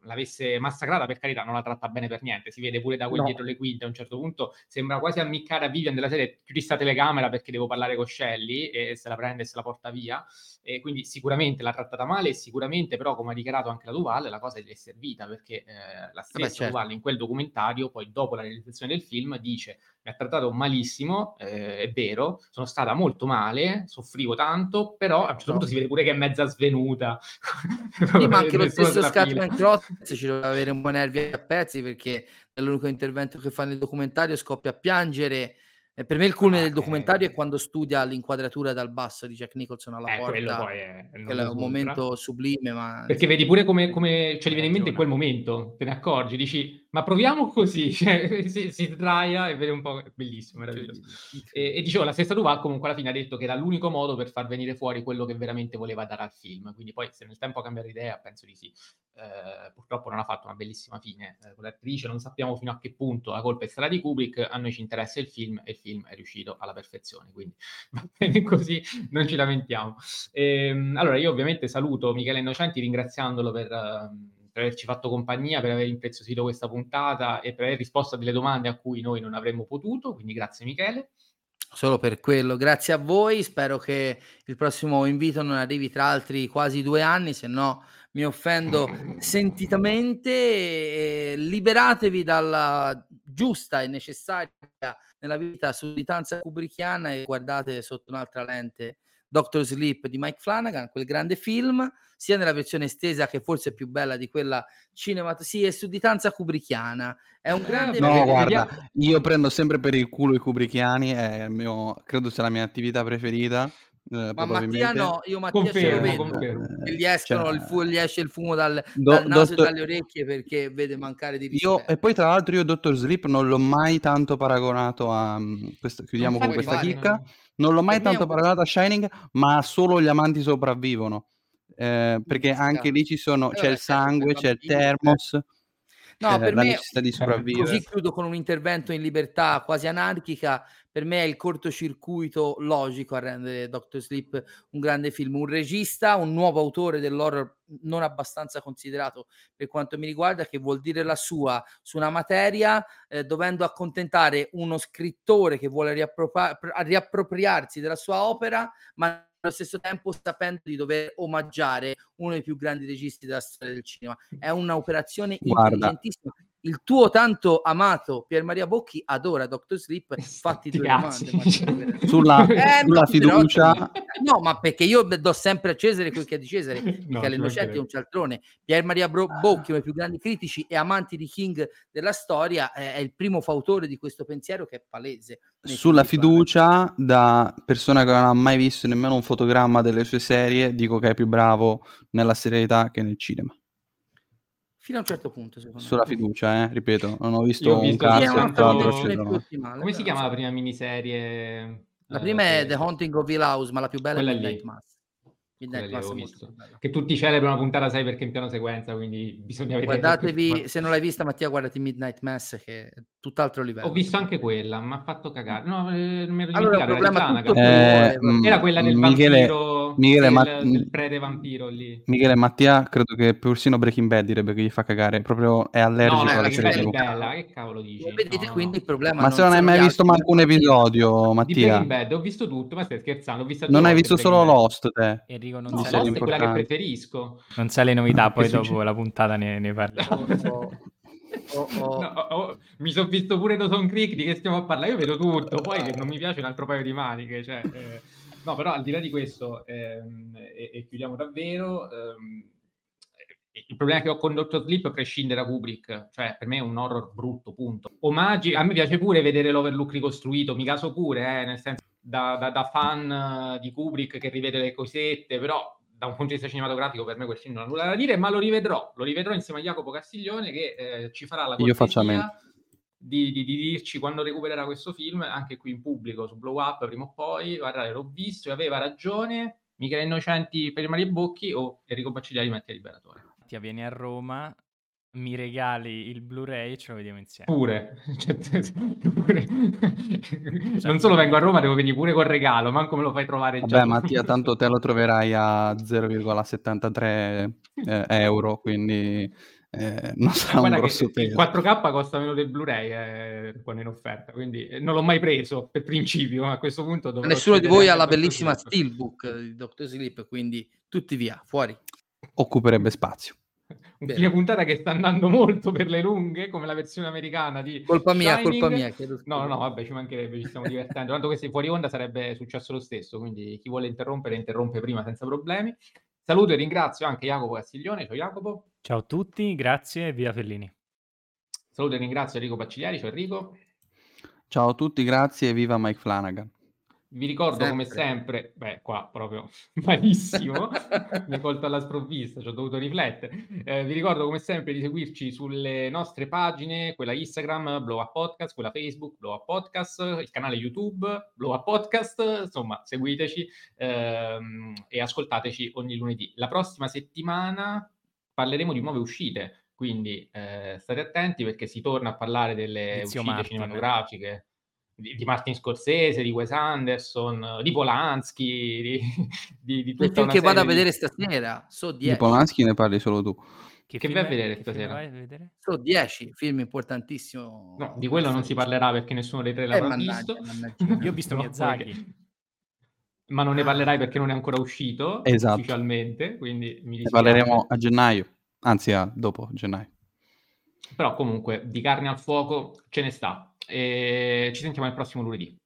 l'avesse massacrata, per carità, non la tratta bene per niente. Si vede pure da quel no. dietro le quinte a un certo punto. Sembra quasi ammiccare a Vivian della serie chiudi sta telecamera perché devo parlare con Shelly e se la prende e se la porta via. E quindi sicuramente l'ha trattata male e sicuramente però, come ha dichiarato anche la Duval, la cosa gli è servita perché eh, la stessa Beh, certo. Duval in quel documentario, poi dopo la realizzazione del film, dice mi ha trattato malissimo, eh, è vero, sono stata molto male, soffrivo tanto, però a un certo punto si vede pure che è mezza svenuta. [LAUGHS] Sì, ma anche lo stesso Scatman Cross ci doveva avere un po' nervi a pezzi perché nell'unico intervento che fa nel documentario scoppia a piangere e per me il culmine ah, del documentario eh, è quando studia l'inquadratura dal basso di Jack Nicholson alla eh, porta. Poi è, è un momento sublime. Ma... Perché vedi pure come, come cioè, gli viene in mente in quel momento, te ne accorgi, dici ma proviamo così, [LAUGHS] cioè, si, si sdraia e vede un po', bellissimo, meraviglioso. E, e, dicevo, la stessa Duval comunque alla fine ha detto che era l'unico modo per far venire fuori quello che veramente voleva dare al film, quindi poi se nel tempo ha cambiato idea, penso di sì. Eh, purtroppo non ha fatto una bellissima fine eh, con l'attrice, non sappiamo fino a che punto la colpa è stata di Kubrick, a noi ci interessa il film e il film è riuscito alla perfezione, quindi [LAUGHS] va bene così, non ci lamentiamo. E, ehm, allora io ovviamente saluto Michele Innocenti ringraziandolo per... Uh, per averci fatto compagnia, per aver impreziosito questa puntata e per aver risposto a delle domande a cui noi non avremmo potuto. Quindi grazie Michele. Solo per quello, grazie a voi. Spero che il prossimo invito non arrivi tra altri quasi due anni, se no mi offendo [LAUGHS] sentitamente. Liberatevi dalla giusta e necessaria nella vita sudditanza kubrickiana e guardate sotto un'altra lente Doctor Sleep di Mike Flanagan, quel grande film, sia nella versione estesa che forse è più bella di quella cinematografica. Sì, è sudditanza kubrickiana. È un grande No, film. guarda, io prendo sempre per il culo i kubricchiani, è mio, credo sia la mia attività preferita. Eh, ma Mattia no, io Mattia confermo, ce lo vedo gli, escono, cioè, il fu- gli esce il fumo dal, do, dal naso dottor... e dalle orecchie perché vede mancare di rispetto. Io, e poi tra l'altro io Dottor Sleep non l'ho mai tanto paragonato a mm, questo, chiudiamo con questa chicca. no? non l'ho mai tanto paragonato a Shining ma solo gli amanti sopravvivono. Eh, perché anche lì ci sono, c'è il sangue, c'è il termos No, per la me, necessità di sopravvivere. Così chiudo con un intervento in libertà quasi anarchica. Per me è il cortocircuito logico a rendere Doctor Sleep un grande film. Un regista, un nuovo autore dell'horror non abbastanza considerato per quanto mi riguarda, che vuol dire la sua su una materia, eh, dovendo accontentare uno scrittore che vuole riappropri- riappropriarsi della sua opera, ma allo stesso tempo sapendo di dover omaggiare uno dei più grandi registi della storia del cinema. È un'operazione intelligentissima il tuo tanto amato Pier Maria Bocchi adora Doctor Sleep. Fatti due domande. [LAUGHS] sulla, eh, sulla fiducia. Però, no, ma perché io do sempre a Cesare quel che è di Cesare. No, Michele Innocenti è un cialtrone. Pier Maria Bro- Bocchi, uno dei più grandi critici e amanti di King della storia, è il primo fautore di questo pensiero che è palese. Sulla fiducia, da persona che non ha mai visto nemmeno un fotogramma delle sue serie, dico che è più bravo nella serietà che nel cinema. Fino a un certo punto, secondo Sulla me. fiducia, eh? ripeto, non ho visto, ho visto un cazzo. Come si chiama la prima miniserie? La prima uh, è The Haunting of Hill House, ma la più bella Quella è Midnight Mass. Che tutti celebrano la puntata 6 perché in piano sequenza, quindi bisogna vedere. Guardatevi, se non l'hai vista Mattia, guardati Midnight Mass che è tutt'altro livello. Ho visto anche quella, mi ha fatto cagare. No, eh, mi ero allora, problema eh, era quella del Michele, vampiro, Michele, del, Matt... del prete vampiro lì. Michele Mattia, credo che persino Breaking Bad direbbe che gli fa cagare, proprio è allergico no, alla serie è bella, che cavolo dici? Vedete no, quindi il problema Ma se non hai mai visto manco un episodio, Mattia. Di Breaking Bad ho visto tutto, ma stai scherzando, Non hai visto solo Lost te? Enrico non no, Lost è quella che preferisco. Non sai le novità, [LAUGHS] poi dopo la puntata ne, ne parliamo. Oh, oh. [LAUGHS] No, oh, mi sono visto pure Dawson Creek di che stiamo a parlare. Io vedo tutto, poi che non mi piace un altro paio di maniche. Cioè, eh, no, però al di là di questo, ehm, e, e, chiudiamo davvero. Ehm, il problema che ho con Dr. Sleep prescinde da Kubrick, cioè per me è un horror brutto, punto. Omaggi, a me piace pure vedere l'overlook ricostruito, mi caso pure, eh, nel senso da, da, da fan di Kubrick che rivede le cosette, però da un punto di vista cinematografico per me quel film non ha nulla da dire, ma lo rivedrò, lo rivedrò insieme a Jacopo Castiglione che eh, ci farà la cortesia di, di, di dirci quando recupererà questo film, anche qui in pubblico su Blow Up prima o poi, guardate l'ho visto e aveva ragione, Michele Innocenti per i Mari Bocchi o Enrico Baccigliari Mattia Liberatore. Ti vieni a Roma, mi regali il Blu-ray, ce lo vediamo insieme. Pure, [LAUGHS] cioè, pure. non solo vengo a Roma, devo venire pure col regalo, manco me lo fai trovare già. Vabbè, Mattia, [LAUGHS] tanto te lo troverai a 0,73 eh, euro, quindi eh, non sarà un Guarda grosso che il peso. 4K costa meno del Blu-ray eh, quando è in offerta, quindi eh, non l'ho mai preso per principio. A questo punto dovrò Nessuno di voi ha la bellissima steelbook di Dr. Sleep, quindi tutti via, fuori. Occuperebbe spazio. Un Bene. fine puntata che sta andando molto per le lunghe, come la versione americana di Colpa mia, Shining. colpa mia. chiedo No, no, vabbè, ci mancherebbe, ci stiamo divertendo. Tanto che se fuori onda sarebbe successo lo stesso, quindi chi vuole interrompere, interrompe prima senza problemi. Saluto e ringrazio anche Jacopo Castiglione, ciao Jacopo. Ciao a tutti, grazie e via Fellini. Saluto e ringrazio Enrico Baccigliari, ciao Enrico. Ciao a tutti, grazie e viva Mike Flanagan. Vi ricordo come Sempre. sempre, beh, qua proprio [LAUGHS] malissimo, [LAUGHS] mi colto alla sprovvista, ci ho dovuto riflettere. Eh, vi ricordo come sempre di seguirci sulle nostre pagine, quella Instagram, Blow Up Podcast, quella Facebook, Blow Up Podcast, il canale YouTube, Blow Up Podcast, insomma, seguiteci ehm, e ascoltateci ogni lunedì. La prossima settimana parleremo di nuove uscite, quindi eh, state attenti perché si torna a parlare delle Di zio uscite Martin. cinematografiche di, di Martin Scorsese, di Wes Anderson, di Polanski, di, [LAUGHS] di, di Il tutta film una che vado a di- vedere stasera, so Di 10. Polanski ne parli solo tu. Che, Che film vai a vedere film stasera? vai a vedere? So 10, film importantissimo. No, di quello non si parlerà perché nessuno dei tre Eh, l'avrà mannaggia, visto. mannaggia. Io ho visto Miyazaki. perché- Ma non ne parlerai perché non è ancora uscito Esatto. ufficialmente, quindi mi Ne parleremo a gennaio, anzi a dopo gennaio. Però comunque di carne al fuoco ce ne sta. E ci sentiamo il prossimo lunedì.